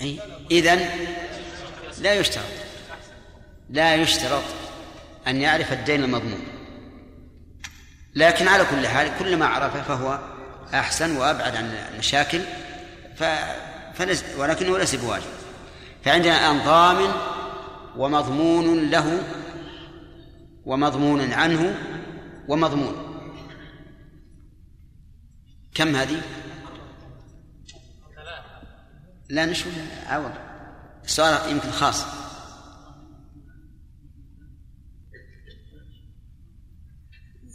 أي إذن لا يشترط. لا يشترط أن يعرف الدين المضمون. لكن على كل حال كلما عرفه فهو أحسن وأبعد عن المشاكل ف... فلس... ولكنه ليس بواجب. فعندنا الآن ضامن ومضمون له ومضمون عنه ومضمون. كم هذه؟ لا نشوف عوض. السؤال يمكن خاص.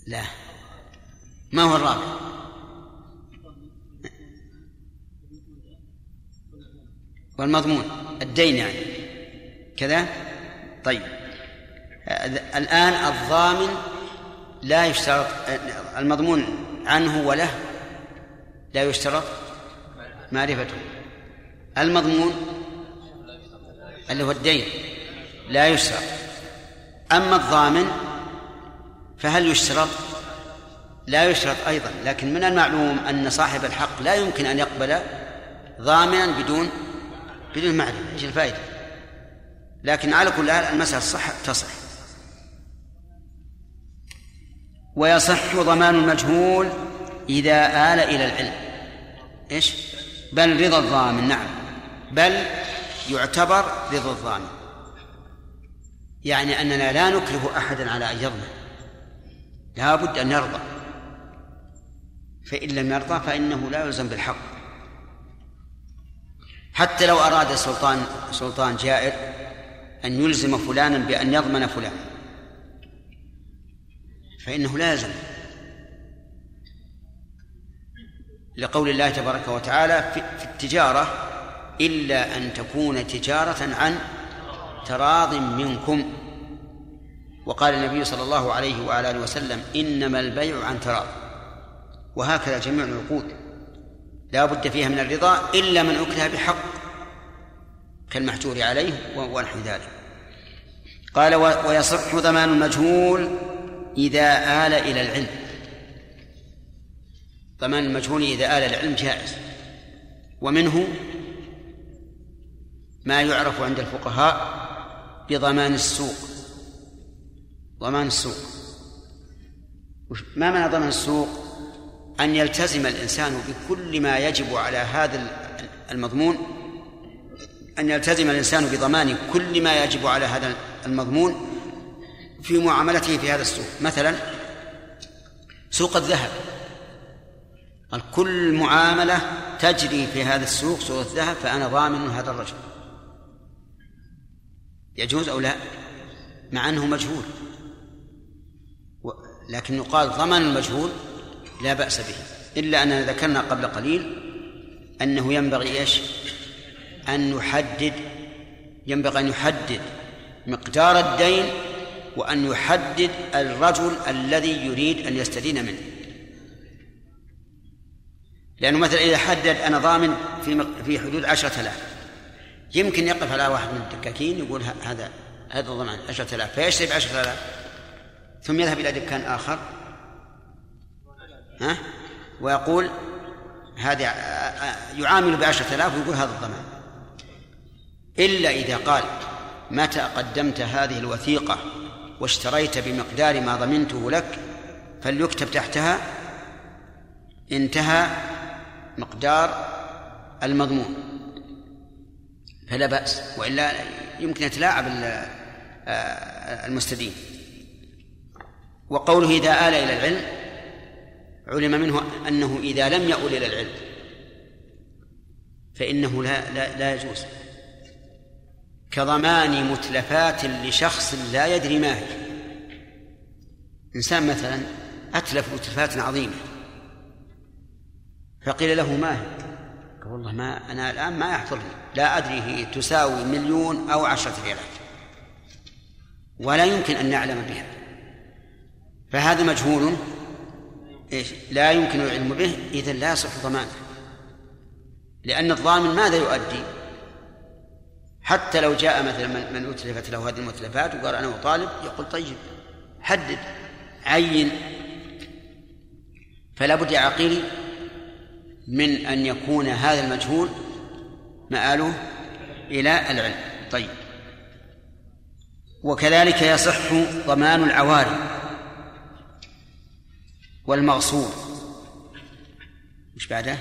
لا. ما هو الرابع؟ والمضمون. الدين يعني. كذا؟ طيب. الآن الضامن لا يشترط المضمون عنه وله لا يشترط معرفته. المضمون اللي هو الدين لا يشترط أما الضامن فهل يشترط لا يشترط أيضا لكن من المعلوم أن صاحب الحق لا يمكن أن يقبل ضامنا بدون بدون معرفة إيش الفائدة؟ لكن على كل حال المسألة صح تصح. ويصح ضمان المجهول إذا آل إلى العلم. إيش؟ بل رضا الضامن نعم. بل يعتبر رضا الضامن يعني أننا لا نكره أحدا على أن يضمن لا بد أن يرضى فإن لم يرضى فإنه لا يلزم بالحق. حتى لو أراد سلطان سلطان جائر أن يلزم فلانا بأن يضمن فلان. فإنه لا يلزم. لقول الله تبارك وتعالى في التجارة إلا أن تكون تجارة عن تراض منكم. وقال النبي صلى الله عليه وعلى آله وسلم إنما البيع عن تراض. وهكذا جميع العقود. لا بد فيها من الرضا إلا من أكره بحق كالمحجور عليه ونحو ذلك. قال ويصح ضمان المجهول إذا آل إلى العلم. ضمان المجهول إذا آل العلم جائز. ومنه ما يعرف عند الفقهاء بضمان السوق. ضمان السوق. ما معنى ضمان السوق؟ أن يلتزم الإنسان بكل ما يجب على هذا المضمون أن يلتزم الإنسان بضمان كل ما يجب على هذا المضمون في معاملته في هذا السوق. مثلا سوق الذهب. كل معاملة تجري في هذا السوق سوق الذهب فأنا ضامن هذا الرجل. يجوز أو لا؟ مع أنه مجهول. لكن يقال ضمن المجهول لا بأس به إلا أننا ذكرنا قبل قليل أنه ينبغي إيش؟ أن نحدد ينبغي أن يحدد مقدار الدين وأن يحدد الرجل الذي يريد أن يستدين منه. لأنه مثلا إذا حدد أنا ضامن في في حدود عشرة آلاف يمكن يقف على واحد من الدكاكين يقول هذا هذا ضمان عشرة آلاف فيشتري بعشرة آلاف ثم يذهب إلى دكان آخر. ها؟ ويقول هذا يعامل بعشرة آلاف ويقول هذا الضمان. إلا إذا قال متى قدمت هذه الوثيقة واشتريت بمقدار ما ضمنته لك فليكتب تحتها انتهى مقدار المضمون. فلا بأس وإلا يمكن يتلاعب المستدين. وقوله إذا آل إلى العلم علم منه أنه إذا لم يؤل إلى العلم فإنه لا لا, لا يجوز. كضمان متلفات لشخص لا يدري ما هي. إنسان مثلا أتلف متلفات عظيمة فقيل له ما هي؟ والله ما أنا الآن ما يحضرني لا أدري هي تساوي مليون أو عشرة ريالات. ولا يمكن أن نعلم بها. فهذا مجهول. إيش؟ لا يمكن العلم به. إذا لا يصح ضمانه. لأن الضامن ماذا يؤدي؟ حتى لو جاء مثلا من أتلفت له هذه المتلفات وقال أنا أطالب يقول طيب حدد عين. فلا بد يا عقيلي من أن يكون هذا المجهول مآله إلى العلم. طيب. وكذلك يصح ضمان العواري والمغصوب. مش بعده؟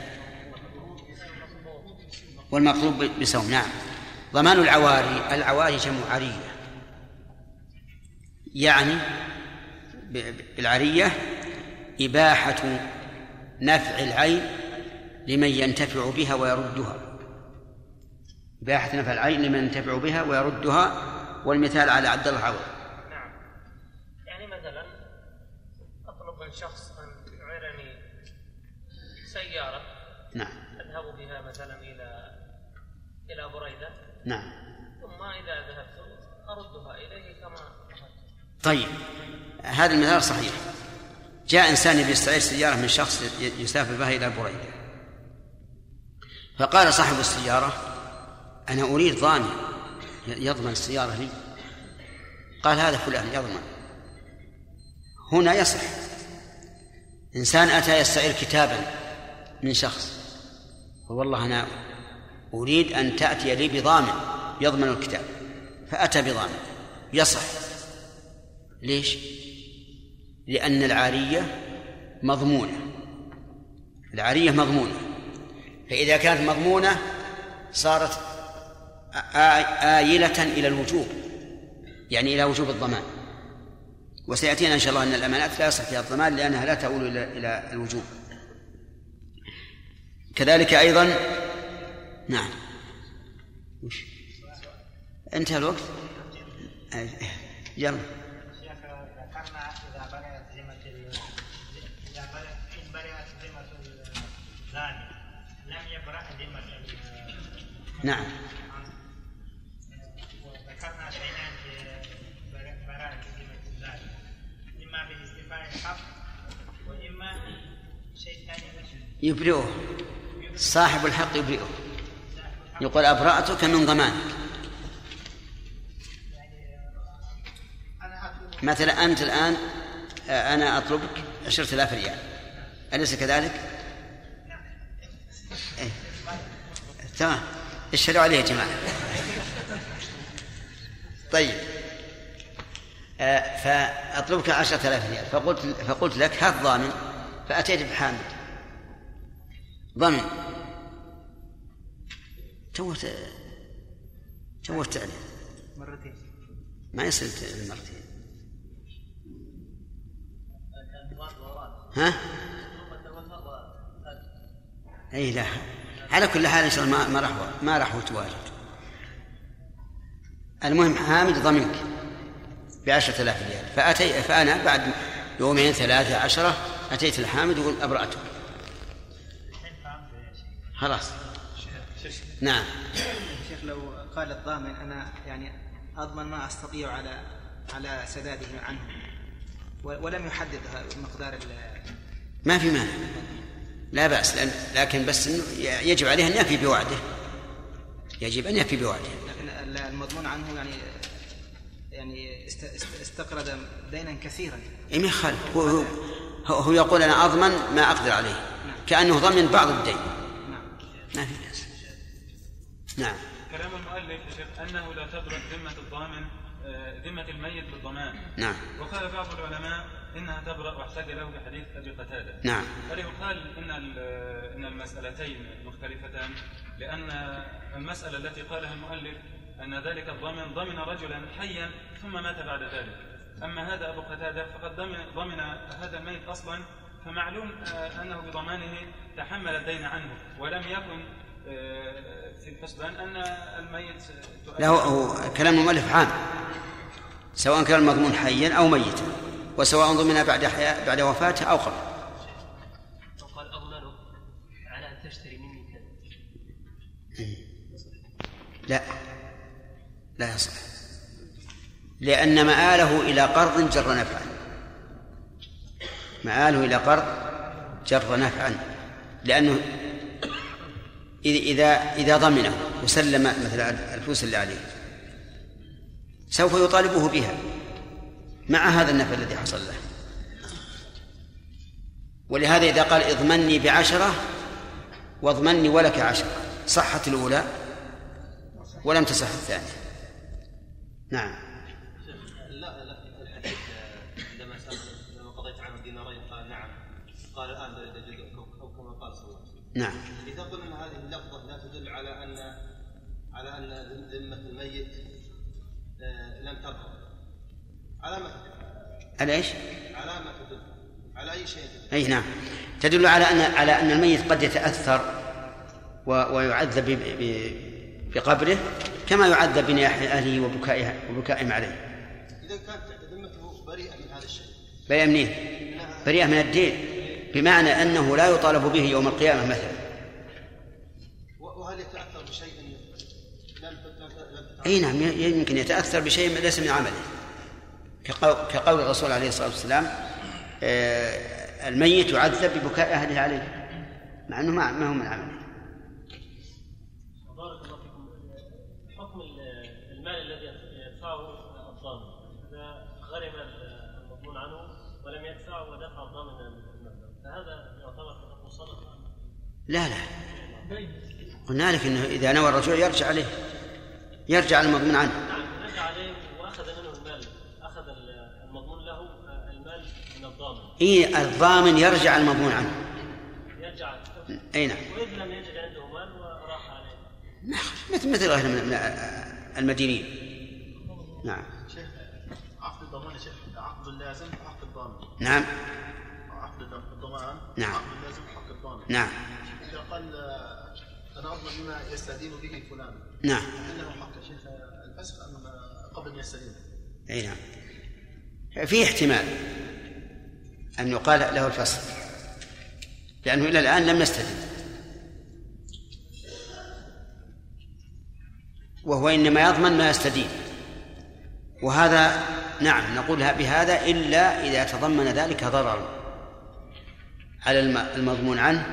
والمطلوب بسوم نعم. ضمان العواري العواري جمع عرية يعني بالعرية إباحة نفع العين لمن ينتفع بها ويردها. إباحة نفع العين لمن ينتفع بها ويردها والمثال على عبد الله عوض. نعم. يعني مثلا أطلب من شخص أن يعيرني سيارة نعم. أذهب بها مثلا إلى إلى بريدة. نعم. ثم إذا ذهبت أردها إليه كما أخذت طيب. هذا المثال صحيح. جاء إنسان يستعير سيارة من شخص يسافر بها إلى بريدة. فقال صاحب السيارة أنا أريد ضامن يضمن السيارة لي. قال هذا فلان يضمن. هنا يصح. إنسان أتى يستعير كتابا من شخص والله أنا أريد أن تأتي لي بضامن يضمن الكتاب. فأتى بضامن. يصح. ليش؟ لأن العارية مضمونة. العارية مضمونة. فإذا كانت مضمونة صارت آيلة إلى الوجوب يعني إلى وجوب الضمان. وسيأتينا إن شاء الله أن الأمانات لا يصح فيها الضمان لأنها لا تؤول إلى الوجوب. كذلك أيضا نعم. وش؟ انتهى الوقت؟ يلا. نعم. وذكرنا شيئان في براءة إما الحق وإما شيء ثاني يبرئه. صاحب الحق يبرئه. يقول أبرأتك من ضمانك. مثلا أنت الآن آه، أنا أطلبك عشرة آلاف ريال. أليس كذلك؟ إيه؟ تمام. اشهدوا عليه يا جماعة. طيب. آه، فأطلبك عشرة آلاف ريال. فقلت فقلت لك هات ضامن. فأتيت بحامد ضمن توت توت عليه. مرتين. ما يصير مرتين. ها؟ أي لا. على كل حال إن شاء الله ما راح ما راح تواجد المهم حامد ضمنك بعشرة آلاف ريال. فأتي فأنا بعد يومين ثلاثة عشرة أتيت الحامد وقلت أبرأتك. خلاص. نعم. شيخ لو قال الضامن أنا يعني أضمن ما أستطيع على على سداده عنه. ولم يحدد مقدار ما في مانع. لا بأس لأن لكن بس إنه يجب عليه أن يفي بوعده. يجب أن يفي بوعده. لكن ال- المضمون عنه يعني يعني است- است- استقرض دينا كثيرا. إيه ما يخالف. هو, هو, هو يقول أنا أضمن ما أقدر عليه. كأنه ضمن بعض الدين. ما في بأس. نعم. كلام المؤلف أنه لا تبرأ ذمة الضامن آه، ذمة الميت بالضمان. نعم. وقال بعض العلماء انها تبرأ واحتج له بحديث أبي قتادة. نعم. فليقال إن ال- إن المسألتين مختلفتان لأن المسألة التي قالها المؤلف أن ذلك الضامن ضمن رجلا حيا ثم مات بعد ذلك. أما هذا أبو قتادة فقد ضمن ضمن هذا الميت أصلا فمعلوم آه، أنه بضمانه تحمل الدين عنه ولم يكن آه، في الحسبان أن الميت لا هو, كلام المؤلف عام سواء كان المضمون حيا أو ميتا. وسواء ضمن بعد حياة بعد وفاته أو قبل. وقال أضمنه على أن تشتري مني كذا. لا. لا يصح. لأن مآله إلى قرض جر نفعا. مآله إلى قرض جر نفعا. لأنه إذ- إذا إذا ضمنه وسلم مثلا الفلوس اللي عليه سوف يطالبه بها. مع هذا النفع الذي حصل له. ولهذا إذا قال اضمني بعشرة واضمني ولك عشرة. صحت الأولى ولم تصح الثانية. نعم. لما قضيت عنه دينارين قال نعم. قال الآن أو كما قال صلى الله عليه وسلم. نعم. إذا قلنا إن هذه اللفظة لا تدل على أن على أن ذمة الميت آه، لم ترفع على إيش؟ على ما تدل. على أي شيء أي نعم. تدل على ان على أن الميت قد يتأثر و- ويعذب ب- ب- بقبره كما يعذب بنياح أهله وبكائها وبكائهم عليه. إذا كانت ذمته بريئة من هذا الشيء. بريئة منين؟ بريئة من الدين. بمعنى أنه لا يطالب به يوم القيامة مثلا. وهل يتأثر بشيء لم لم أي نعم يمكن يتأثر بشيء ليس من عمله. كقول, كقول الرسول عليه الصلاة والسلام آه، الميت يعذب ببكاء أهله عليه مع أنه ما ما هو من عمله بارك الله فيكم. حكم المال الذي يدفعه الضامن إذا غرم المضمون عنه ولم يدفعه ودفع الضامن المبلغ فهذا يعتبر في حكم صدقه لا لا. قلنا لك أنه إذا نوى الرجوع يرجع عليه يرجع المضمون عنه. نعم رجع عليه واخذ منه المال اخذ المضمون له المال من الضامن إيه الضامن يرجع المضمون عنه. يرجع أي نعم. وإذ لم يجد عنده مال وراح عليه. مثل مثل من من المدينين. نعم. شيخ عقد الضمان يا شيخ عقد اللازم وعقد الضامن. نعم. عقد الضمان نعم. عقد اللازم وحق الضامن. نعم. إذا قال أنا أضمن بما يستدين به فلان. نعم. إنه حق يا شيخ الفسخ أم قبل أن يستدين؟ إي نعم. في احتمال. أن يقال له الفصل. لأنه إلى الآن لم يستدل. وهو إنما يضمن ما يستدين وهذا نعم نقول بهذا إلا إذا تضمن ذلك ضررا على الم- المضمون عنه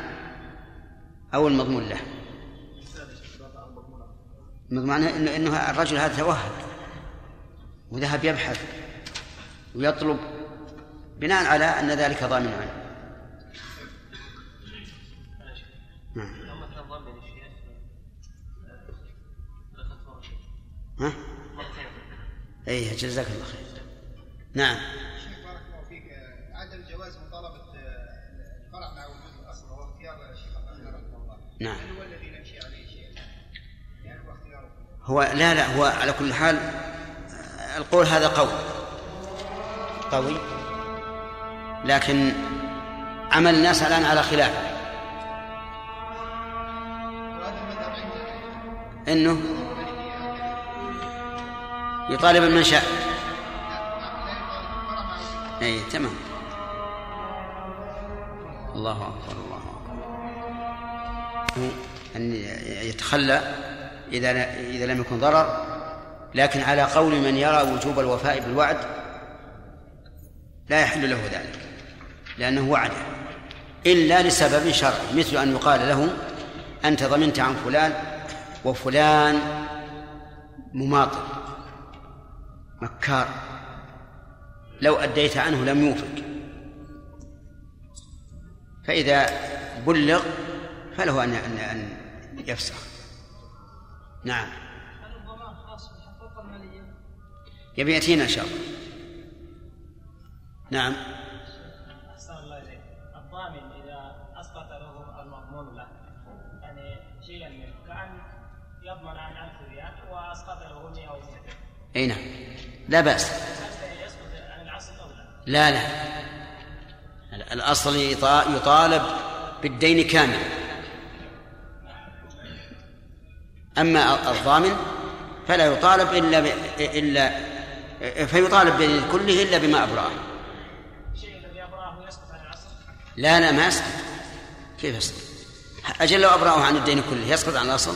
أو المضمون له. المضمون عنه إنه إنه الرجل هذا توهق وذهب يبحث ويطلب بناء على أن ذلك ضامن عنه. نعم. ها؟ أي جزاك الله خير. نعم. شيخ بارك الله فيك. عدم جواز مطالبة آه، الفرع مع وجود الأصل وهو اختيار الشيخ رحمه الله. نعم. هل هو الذي نمشي عليه شيخ؟ يعني هو اختياره. هو لا لا هو على كل حال آه، القول هذا قوي. قوي؟ لكن عمل الناس الآن على خلافه إنه يطالب من شاء. اي تمام. الله أكبر الله أكبر. هو أن يتخلى إذا إذا لم يكن ضرر. لكن على قول من يرى وجوب الوفاء بالوعد لا يحل له ذلك. لأنه وعده إلا لسبب شرعي مثل أن يقال له أنت ضمنت عن فلان وفلان مماطل مكار. لو أديت عنه لم يوفق. فإذا بلغ فله أن أن أن يفسخ. نعم؟ يبي يأتينا إن شاء الله. نعم. أي نعم. لا بأس. لا؟ لا. الأصل يطا- يطالب بالدين كامل. أما الضامن فلا يطالب إلا ب... إلا فيطالب بالدين كله إلا بما أبرأه. لا لا ما يسقط. كيف يسقط؟ أجل لو أبرأه عن الدين كله يسقط عن الأصل؟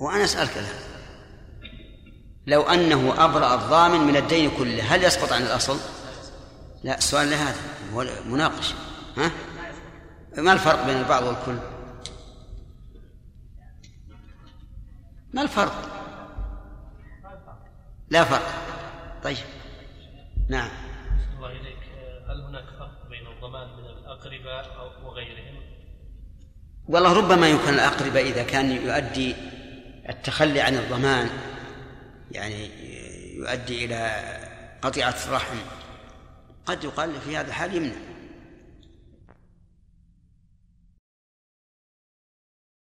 وأنا أسألك الآن لو أنه أبرأ الضامن من الدين كله هل يسقط عن الأصل؟ لا السؤال لهذا هو مناقش ها؟ ما الفرق بين البعض والكل؟ ما الفرق؟ لا فرق طيب نعم الله إليك هل هناك فرق بين الضمان من الأقرباء أو وغيرهم؟ والله ربما يمكن الأقرباء إذا كان يؤدي التخلي عن الضمان يعني يؤدي إلى قطيعة الرحم. قد يقال في هذا الحال يمنع.